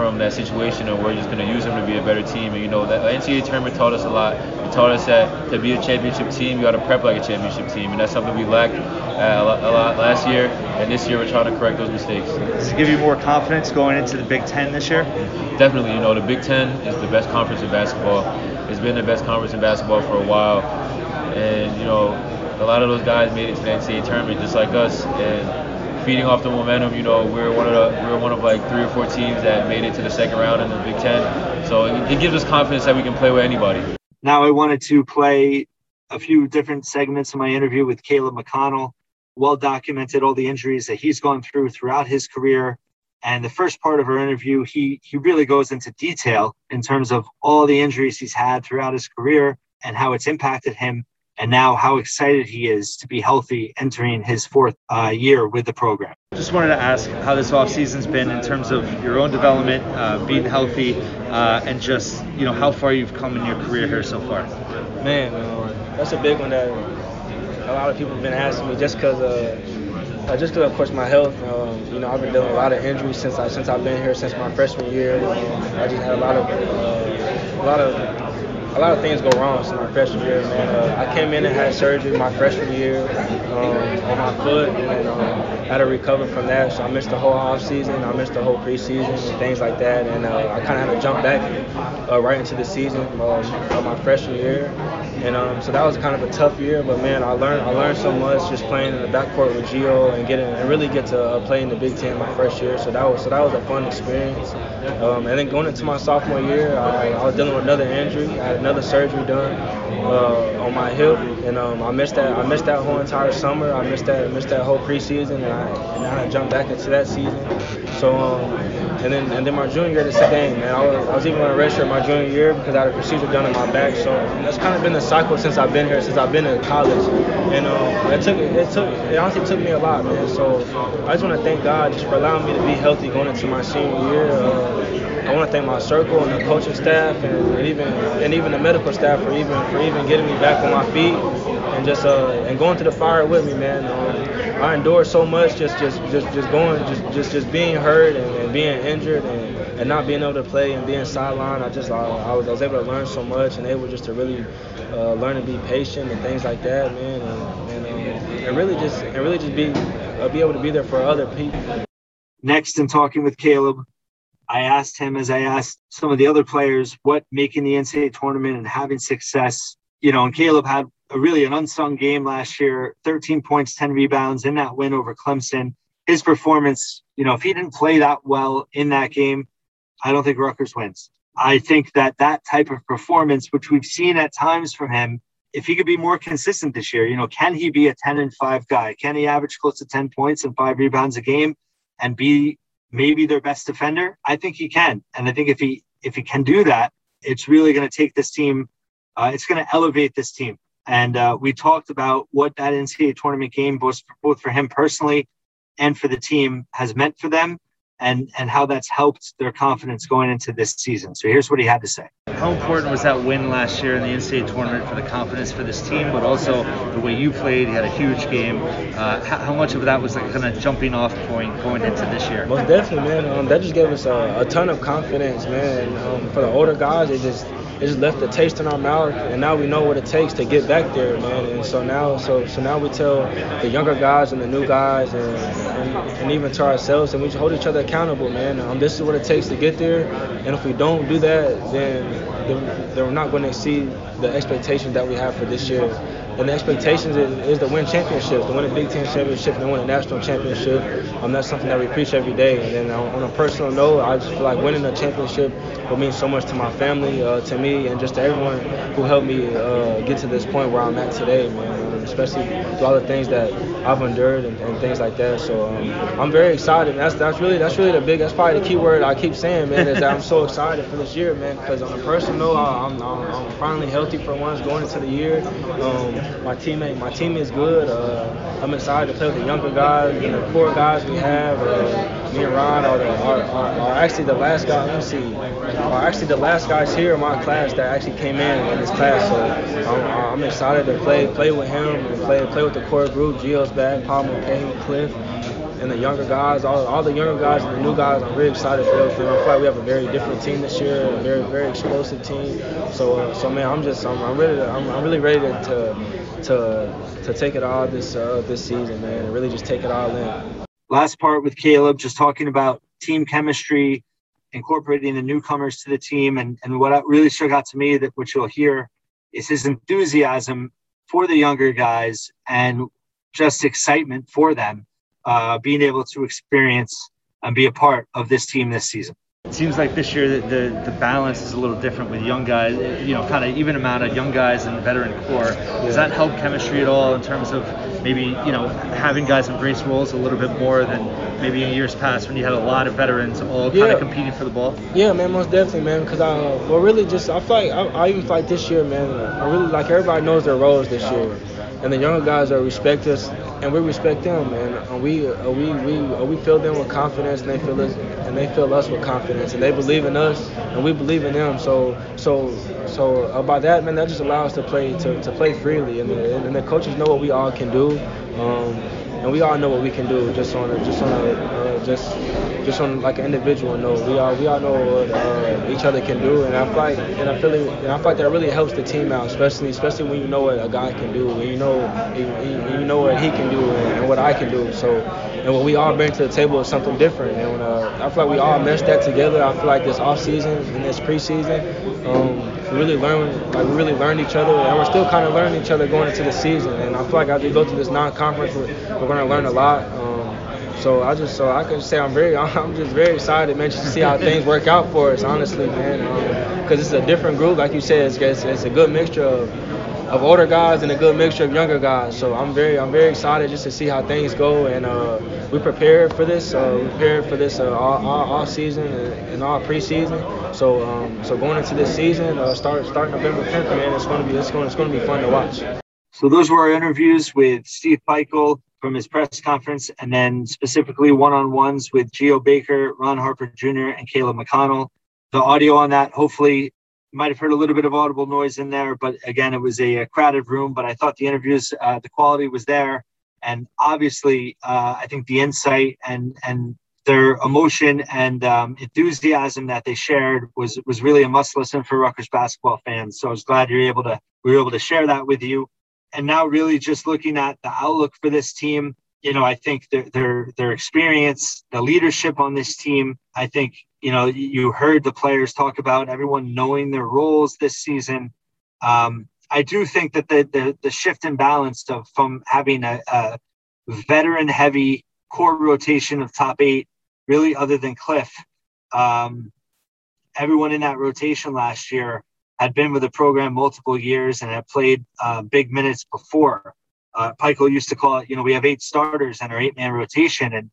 from that situation, and we're just going to use them to be a better team. And you know, that NCAA tournament taught us a lot. It taught us that to be a championship team, you got to prep like a championship team, and that's something we lacked uh, a, lot, a, lot, last year. And this year, we're trying to correct those mistakes. Does it give you more confidence going into the Big Ten this year? Definitely. You know, the Big Ten is the best conference in basketball. It's been the best conference in basketball for a while, and you know, a lot of those guys made it to the NCAA tournament just like us, and feeding off the momentum. You know, we are one of the we are one of like three or four teams that made it to the second round in the Big Ten. So it, it gives us confidence that we can play with anybody. Now I wanted to play a few different segments of my interview with Caleb McConnell. Well documented all the injuries that he's gone through throughout his career. And the first part of our interview, he he really goes into detail in terms of all the injuries he's had throughout his career and how it's impacted him and now how excited he is to be healthy entering his fourth uh, year with the program. Just wanted to ask how this offseason's been in terms of your own development, uh, being healthy, uh, and just you know how far you've come in your career here so far. Man, that's a big one that a lot of people have been asking me just because. Uh, just because, of course, my health. Um, you know, I've been dealing with a lot of injuries since I since I've been here since my freshman year. Um, I just had a lot of uh, a lot of a lot of things go wrong since my freshman year, man. Uh, I came in and had surgery my freshman year um, on my foot, and um, had to recover from that. So I missed the whole off season. I missed the whole preseason and things like that. And uh, I kind of had to jump back uh, right into the season um, of my freshman year. And um, so that was kind of a tough year, but man, I learned I learned so much just playing in the backcourt with Geo and getting and really get to uh, play in the Big Ten my first year. So that was so that was a fun experience. Um, and then going into my sophomore year, I, I, was dealing with another injury. I had another surgery done uh, on my hip, and um, I missed that. I missed that whole entire summer. I missed that. Missed that whole preseason, and I and I jumped back into that season. So um, and then and then my junior year, the same man. I was, I was even on a redshirt my junior year because I had a procedure done in my back. So that's kind of been the cycle since I've been here, since I've been in college. And um, it took it took it honestly took me a lot, man. So I just want to thank God just for allowing me to be healthy going into my senior year. Uh, I want to thank my circle and the coaching staff and, even and even the medical staff for even for even getting me back on my feet and just uh, and going to the fire with me, man. Um, I endured so much just just just just going just just just being hurt and, and being injured and, and not being able to play and being sidelined. I just I, I, was I was able to learn so much and able just to really uh, learn to be patient and things like that, man. And, and, um, and really just and really just be uh, be able to be there for other people. Next, in talking with Caleb, I asked him, as I asked some of the other players, what making the NCAA tournament and having success. You know, and Caleb had a really an unsung game last year 13 points, 10 rebounds in that win over Clemson. His performance, you know, if he didn't play that well in that game, I don't think Rutgers wins. I think that that type of performance, which we've seen at times from him, if he could be more consistent this year, you know, can he be a 10 and 5 guy? Can he average close to 10 points and five rebounds a game and be maybe their best defender? I think he can. And I think if he if he can do that, it's really going to take this team, uh, it's going to elevate this team. And uh, we talked about what that NCAA tournament game, both, both for him personally and for the team, has meant for them and and how that's helped their confidence going into this season. So here's what he had to say. How important was that win last year in the NCAA tournament for the confidence for this team, but also the way you played? You had a huge game. Uh, how, how, much of that was like kind of jumping off point going into this year? Most definitely, man. Um, that just gave us a, a, ton of confidence, man. Um, for the older guys, it just it just left a taste in our mouth, and now we know what it takes to get back there, man. And so now, so so now we tell the younger guys and the new guys, and and, and even to ourselves, and we hold each other accountable, man. Um, this is what it takes to get there, and if we don't do that, then then, then we're not going to exceed the expectations that we have for this year. And the expectations is, is to win championships, to win a Big Ten championship, and to win a national championship. Um, that's something that we preach every day. And then on, on a personal note, I just feel like winning a championship will mean so much to my family, uh, to me, and just to everyone who helped me uh, get to this point where I'm at today, man. Especially through all the things that I've endured and, and things like that. So um, I'm very excited. That's that's really that's really the big. That's probably the key word I keep saying, man. Is that I'm so excited for this year, man. Because on a personal I'm, I'm, I'm finally healthy for once going into the year. Um, my teammate, my team is good. Uh, I'm excited to play with the younger guys and the core guys we have. Uh, me and Ron are, the, are, are, are, actually the last guys. Let me see. Are actually the last guys here in my class that actually came in in this class. So I'm, I'm excited to play play with him play play with the core group. Geo's back, Palmer, Payne, Cliff and the younger guys, all, all the younger guys and the new guys, I'm really excited for everything. I feel like we have a very different team this year, a very very explosive team. So uh, so man, I'm just I'm, I'm ready to, I'm, I'm really ready to to to take it all this uh, this season, man, and really just take it all in. Last part with Caleb, just talking about team chemistry, incorporating the newcomers to the team, and and what really struck out to me that which you'll hear is his enthusiasm for the younger guys and just excitement for them uh, being able to experience and be a part of this team this season. It seems like this year the, the, the balance is a little different with young guys, you know, kind of even amount of young guys and veteran core. Does that help chemistry at all in terms of maybe, you know, having guys embrace roles a little bit more than maybe in years past when you had a lot of veterans all kind yeah. of competing for the ball? Yeah, man, most definitely, man. Because I, well, really just, I feel like, I, I even feel like this year, man, I really, like everybody knows their roles this year. And the younger guys are respect us and we respect them, and we uh, we we uh, we fill them with confidence, and they feel us, and they fill us with confidence, and they believe in us, and we believe in them. So so so about that, man, that just allows us to play to, to play freely, and the, and the coaches know what we all can do. Um, and we all know what we can do just on a, just on a uh, just just on like an individual note. We all we all know what uh, each other can do, and I feel like and I feel and I feel like that really helps the team out, especially especially when you know what a guy can do, when you know you know what he can do and, and what I can do. So and what we all bring to the table is something different. And when, uh, I feel like we all meshed that together. I feel like this off season and this preseason, um, we really learned like we really learned each other, and we're still kind of learning each other going into the season. And I feel like as we go through this non-conference, we're, we're going to learn a lot. Um, so I just so I can say I'm very I'm just very excited, man, just to see how things work out for us, honestly, man. Because um, it's a different group, like you said, it's, it's, it's a good mixture of of older guys and a good mixture of younger guys. So I'm very I'm very excited just to see how things go, and uh, we prepared for this. Uh, we prepared for this uh, all, all, all, season and all preseason. So um, so going into this season, uh, start start November 10th, man, it's to be it's going it's to be fun to watch. So those were our interviews with Steve Pikiell from his press conference, and then specifically one-on-ones with Geo Baker, Ron Harper Jr., and Caleb McConnell. The audio on that hopefully might have heard a little bit of audible noise in there, but again, it was a, a crowded room. But I thought the interviews, uh, the quality was there, and obviously, uh, I think the insight and and their emotion and um, enthusiasm that they shared was was really a must listen for Rutgers basketball fans. So I was glad you're able to we were able to share that with you. And now, really, just looking at the outlook for this team, you know, I think their their their experience, the leadership on this team. I think you know you heard the players talk about everyone knowing their roles this season. Um, I do think that the, the the shift in balance of from having a, a veteran heavy core rotation of top eight, really other than Cliff, um, everyone in that rotation last year had been with the program multiple years and had played uh, big minutes before. Uh, Pikiell used to call it, you know, we have eight starters and our eight man rotation. And,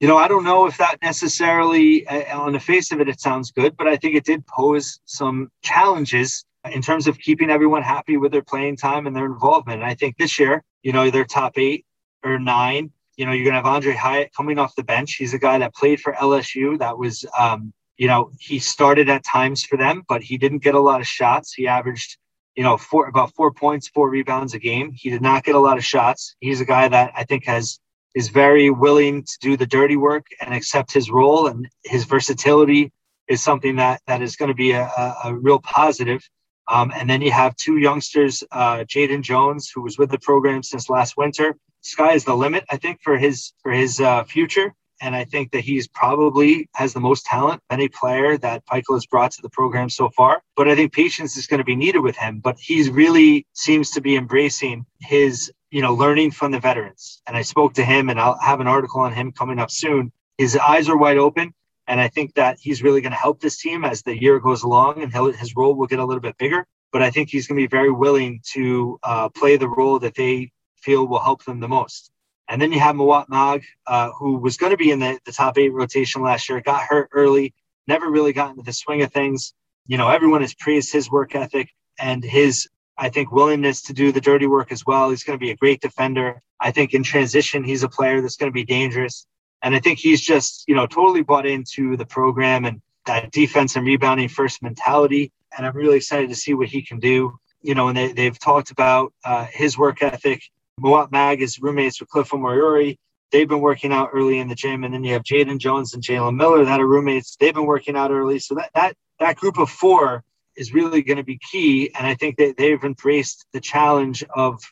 you know, I don't know if that necessarily, uh, on the face of it, it sounds good, but I think it did pose some challenges in terms of keeping everyone happy with their playing time and their involvement. And I think this year, you know, they're top eight or nine. You know, you're going to have Andre Hyatt coming off the bench. He's a guy that played for LSU. That was, um, you know, he started at times for them, but he didn't get a lot of shots. He averaged you know, four about four points, four rebounds a game. He did not get a lot of shots. He's a guy that I think has is very willing to do the dirty work and accept his role, and his versatility is something that that is going to be a, a, a real positive. Um, and then you have two youngsters, uh, Jaden Jones, who was with the program since last winter. Sky is the limit, I think, for his for his uh, future. And I think that he's probably has the most talent any player that Pikiell has brought to the program so far. But I think patience is going to be needed with him. But he's really seems to be embracing his, you know, learning from the veterans. And I spoke to him and I'll have an article on him coming up soon. His eyes are wide open. And I think that he's really going to help this team as the year goes along and his role will get a little bit bigger. But I think he's going to be very willing to uh, play the role that they feel will help them the most. And then you have Mawot Mag, uh, who was going to be in the, the top eight rotation last year, got hurt early, never really got into the swing of things. You know, everyone has praised his work ethic and his, I think, willingness to do the dirty work as well. He's going to be a great defender. I think in transition, he's a player that's going to be dangerous. And I think he's just, you know, totally bought into the program and that defense and rebounding first mentality. And I'm really excited to see what he can do. You know, and they, they've talked about uh, his work ethic Mawot Mag is roommates with Cliff Omoruyi. They've been working out early in the gym, and then you have Jaden Jones and Jalen Miller that are roommates. They've been working out early, so that that that group of four is really going to be key. And I think that they've embraced the challenge of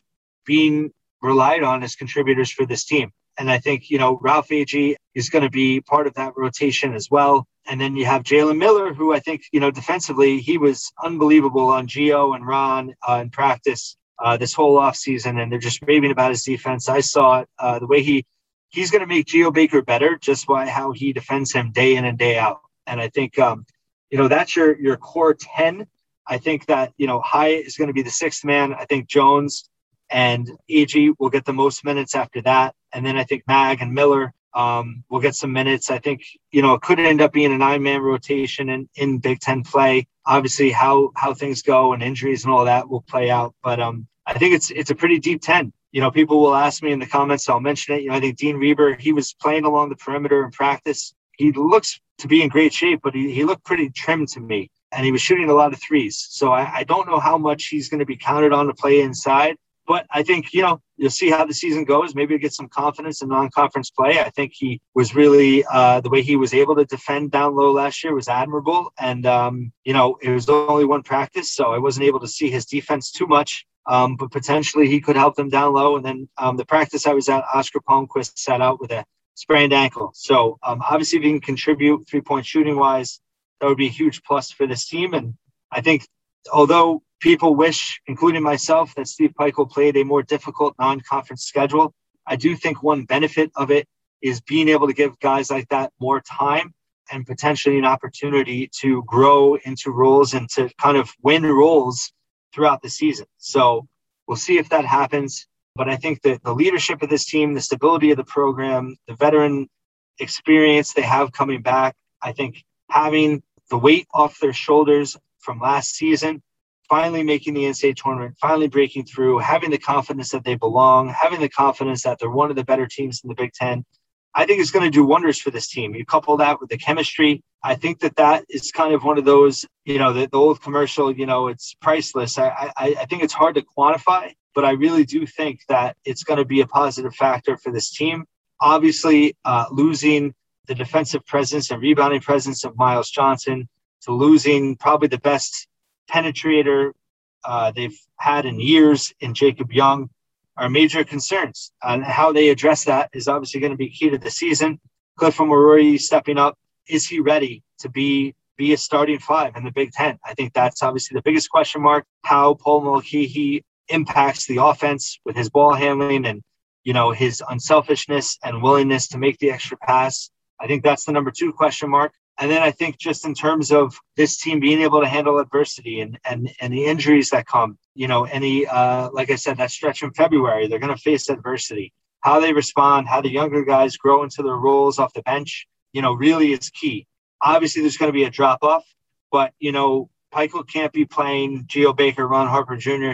being relied on as contributors for this team. And I think, you know, Ralph Agee is going to be part of that rotation as well. And then you have Jalen Miller, who I think, you know, defensively, he was unbelievable on Geo and Ron uh, in practice uh, this whole offseason, and they're just raving about his defense. I saw it, uh, the way he he's going to make Geo Baker better just by how he defends him day in and day out. And I think um, you know that's your your core ten. I think that you know Hyatt is going to be the sixth man. I think Jones and Agee will get the most minutes after that, and then I think Mag and Miller um, will get some minutes. I think you know it could end up being a nine-man rotation in, in Big Ten play. Obviously, how how things go and injuries and all that will play out. But um, I think it's it's a pretty deep ten. You know, people will ask me in the comments, so I'll mention it. You know, I think Dean Reiber he was playing along the perimeter in practice. He looks to be in great shape, but he, he looked pretty trim to me, and he was shooting a lot of threes. So I, I don't know how much he's going to be counted on to play inside. But I think, you know, you'll see how the season goes. Maybe get some confidence in non conference play. I think he was really, uh, the way he was able to defend down low last year was admirable. And, um, you know, it was only one practice, so I wasn't able to see his defense too much. Um, but potentially he could help them down low. And then um, the practice I was at, Oskar Palmquist sat out with a sprained ankle. So um, obviously, if he can contribute three point shooting wise, that would be a huge plus for this team. And I think although people wish, including myself, that Steve Pikiell played a more difficult non-conference schedule, I do think one benefit of it is being able to give guys like that more time and potentially an opportunity to grow into roles and to kind of win roles throughout the season. So we'll see if that happens. But I think that the leadership of this team, the stability of the program, the veteran experience they have coming back, I think having the weight off their shoulders from last season, finally making the NCAA tournament, finally breaking through, having the confidence that they belong, having the confidence that they're one of the better teams in the Big Ten. I think it's going to do wonders for this team. You couple that with the chemistry. I think that that is kind of one of those, you know, the, the old commercial, you know, it's priceless. I, I, I think it's hard to quantify, but I really do think that it's going to be a positive factor for this team. Obviously, uh, losing the defensive presence and rebounding presence of Myles Johnson to losing probably the best penetrator uh, they've had in years in Jacob Young are major concerns. And how they address that is obviously going to be key to the season. Cliff Omoruyi stepping up. Is he ready to be be a starting five in the Big Ten? I think that's obviously the biggest question mark. How Paul Mulcahy impacts the offense with his ball handling and you know his unselfishness and willingness to make the extra pass. I think that's the number two question mark. And then I think just in terms of this team being able to handle adversity and and and the injuries that come, you know, any uh, like I said, that stretch in February, they're going to face adversity. How they respond, how the younger guys grow into their roles off the bench, you know, really is key. Obviously, there's going to be a drop off, but you know, Pikiell can't be playing Geo Baker, Ron Harper Jr.,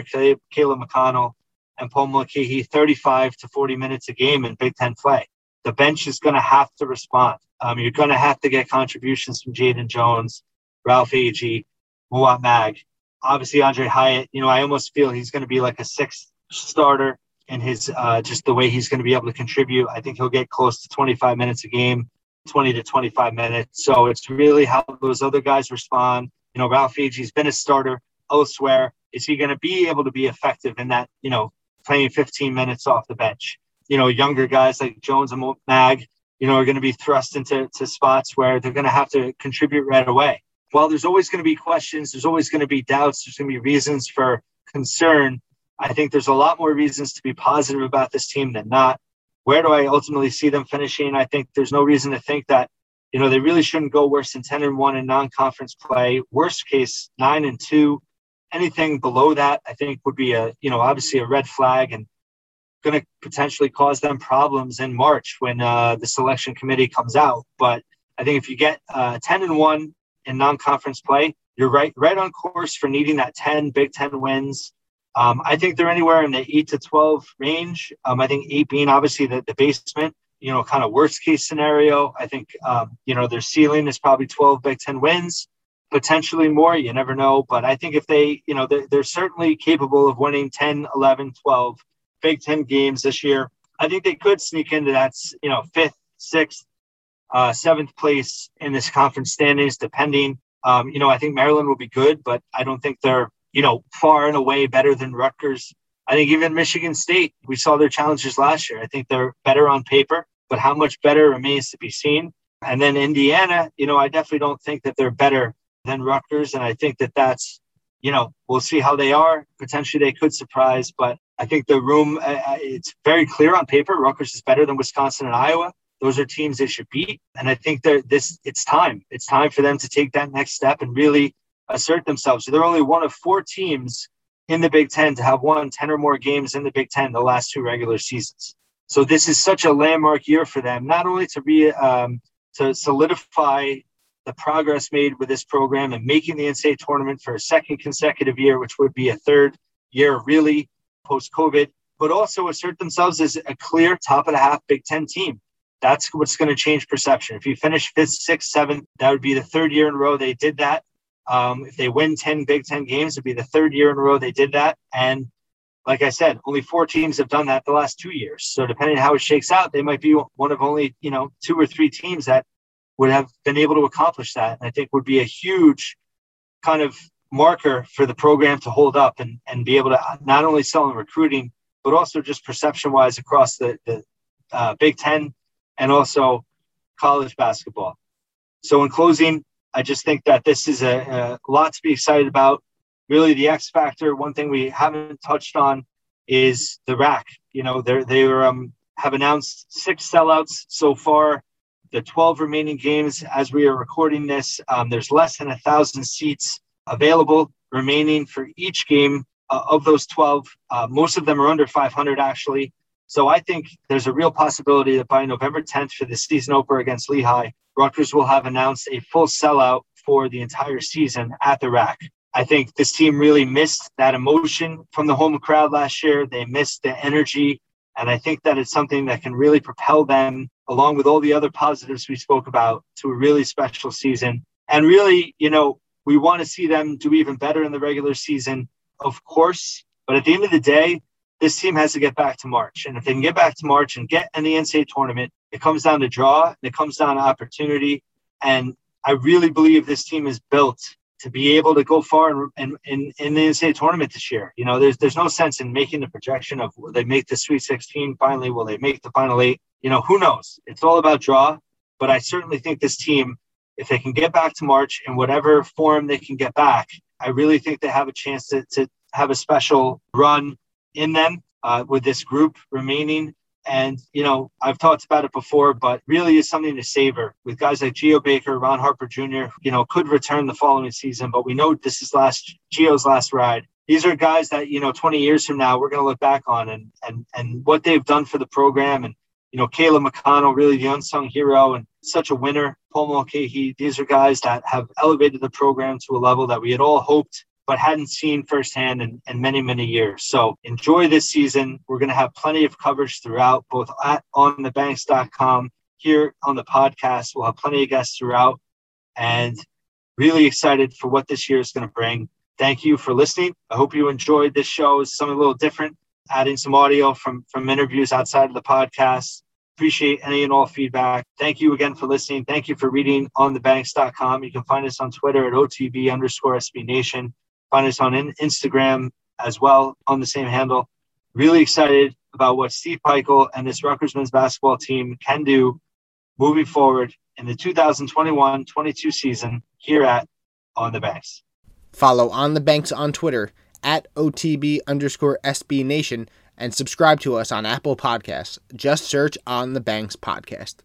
Caleb McConnell, and Paul Mulcahy 35 to 40 minutes a game in Big Ten play. The bench is going to have to respond. Um, you're going to have to get contributions from Jaden Jones, Ralph Agee, Mawot Mag. Obviously, Andre Hyatt, you know, I almost feel he's going to be like a sixth starter in his uh, just the way he's going to be able to contribute. I think he'll get close to 25 minutes a game, 20 to 25 minutes. So it's really how those other guys respond. You know, Ralph Agee's been a starter elsewhere. Is he going to be able to be effective in that, you know, playing 15 minutes off the bench? You know, younger guys like Jones and Mag, you know, are going to be thrust into to spots where they're going to have to contribute right away. While there's always going to be questions, there's always going to be doubts, there's going to be reasons for concern. I think there's a lot more reasons to be positive about this team than not. Where do I ultimately see them finishing? I think there's no reason to think that, you know, they really shouldn't go worse than 10 and 1 in non-conference play. Worst case, 9 and 2. Anything below that, I think would be a, you know, obviously a red flag and going to potentially cause them problems in March when uh, the selection committee comes out. But I think if you get uh, 10 and 1 in non conference play, you're right, right on course for needing that 10 Big Ten wins. Um, I think they're anywhere in the 8 to 12 range. Um, I think 8 being obviously the, the basement, you know, kind of worst case scenario. I think, um, you know, their ceiling is probably 12 Big Ten wins, potentially more. You never know. But I think if they, you know, they're, they're certainly capable of winning 10, 11, 12 Big Ten games this year. I think they could sneak into that, you know, fifth, sixth, uh, seventh place in this conference standings, depending. Um, you know, I think Maryland will be good, but I don't think they're, you know, far and away better than Rutgers. I think even Michigan State, we saw their challenges last year. I think they're better on paper, but how much better remains to be seen. And then Indiana, you know, I definitely don't think that they're better than Rutgers. And I think that that's, you know, we'll see how they are. Potentially they could surprise, but I think the room, uh, uh, it's very clear on paper. Rutgers is better than Wisconsin and Iowa. Those are teams they should beat. And I think that this, it's time. It's time for them to take that next step and really assert themselves. So they're only one of four teams in the Big Ten to have won 10 or more games in the Big Ten the last two regular seasons. So this is such a landmark year for them, not only to be um, to solidify the progress made with this program and making the NCAA tournament for a second consecutive year, which would be a third year really post COVID, but also assert themselves as a clear top of the half Big Ten team. That's what's going to change perception. If you finish fifth, sixth, seventh, that would be the third year in a row they did that. Um, if they win 10 Big Ten games, it'd be the third year in a row they did that. And like I said, only four teams have done that the last two years. So depending on how it shakes out, they might be one of only, you know, two or three teams that would have been able to accomplish that. And I think would be a huge kind of marker for the program to hold up and, and be able to not only sell in recruiting, but also just perception wise across the, the uh, Big Ten and also college basketball. So, in closing, I just think that this is a, a lot to be excited about. Really, the X factor, one thing we haven't touched on is the RAC. You know, they're, they um, have announced six sellouts so far. The 12 remaining games, as we are recording this, um, there's less than a thousand seats available remaining for each game uh, of those 12. Uh, most of them are under 500, actually. So I think there's a real possibility that by November 10th for the season opener against Lehigh, Rutgers will have announced a full sellout for the entire season at the RAC. I think this team really missed that emotion from the home crowd last year. They missed the energy. And I think that it's something that can really propel them along with all the other positives we spoke about, to a really special season. And really, you know, we want to see them do even better in the regular season, of course. But at the end of the day, this team has to get back to March. And if they can get back to March and get in the NCAA tournament, it comes down to draw and it comes down to opportunity. And I really believe this team is built to be able to go far in, in, in, the NCAA tournament this year. You know, there's there's no sense in making the projection of will they make the Sweet 16 finally? Will they make the final eight? You know, who knows? It's all about draw. But I certainly think this team, if they can get back to March in whatever form they can get back, I really think they have a chance to, to have a special run in them uh, with this group remaining. And, you know, I've talked about it before, but really is something to savor with guys like Geo Baker, Ron Harper Jr., you know, could return the following season, but we know this is last Geo's last ride. These are guys that, you know, 20 years from now, we're going to look back on and, and, and what they've done for the program. And, you know, Caleb McConnell, really the unsung hero and such a winner. Paul Mulcahy, these are guys that have elevated the program to a level that we had all hoped but hadn't seen firsthand in, in many, many years. So enjoy this season. We're going to have plenty of coverage throughout, both at onthebanks.com, here on the podcast. We'll have plenty of guests throughout and really excited for what this year is going to bring. Thank you for listening. I hope you enjoyed this show. It's something a little different, adding some audio from, from interviews outside of the podcast. Appreciate any and all feedback. Thank you again for listening. Thank you for reading on thebanks.com. You can find us on Twitter at OTB underscore SB Nation. Find us on Instagram as well on the same handle. Really excited about what Steve Pikiell and this Rutgers men's basketball team can do moving forward in the 2021-22 season here at On the Banks. Follow On the Banks on Twitter at OTB underscore SB Nation and subscribe to us on Apple Podcasts. Just search On the Banks Podcast.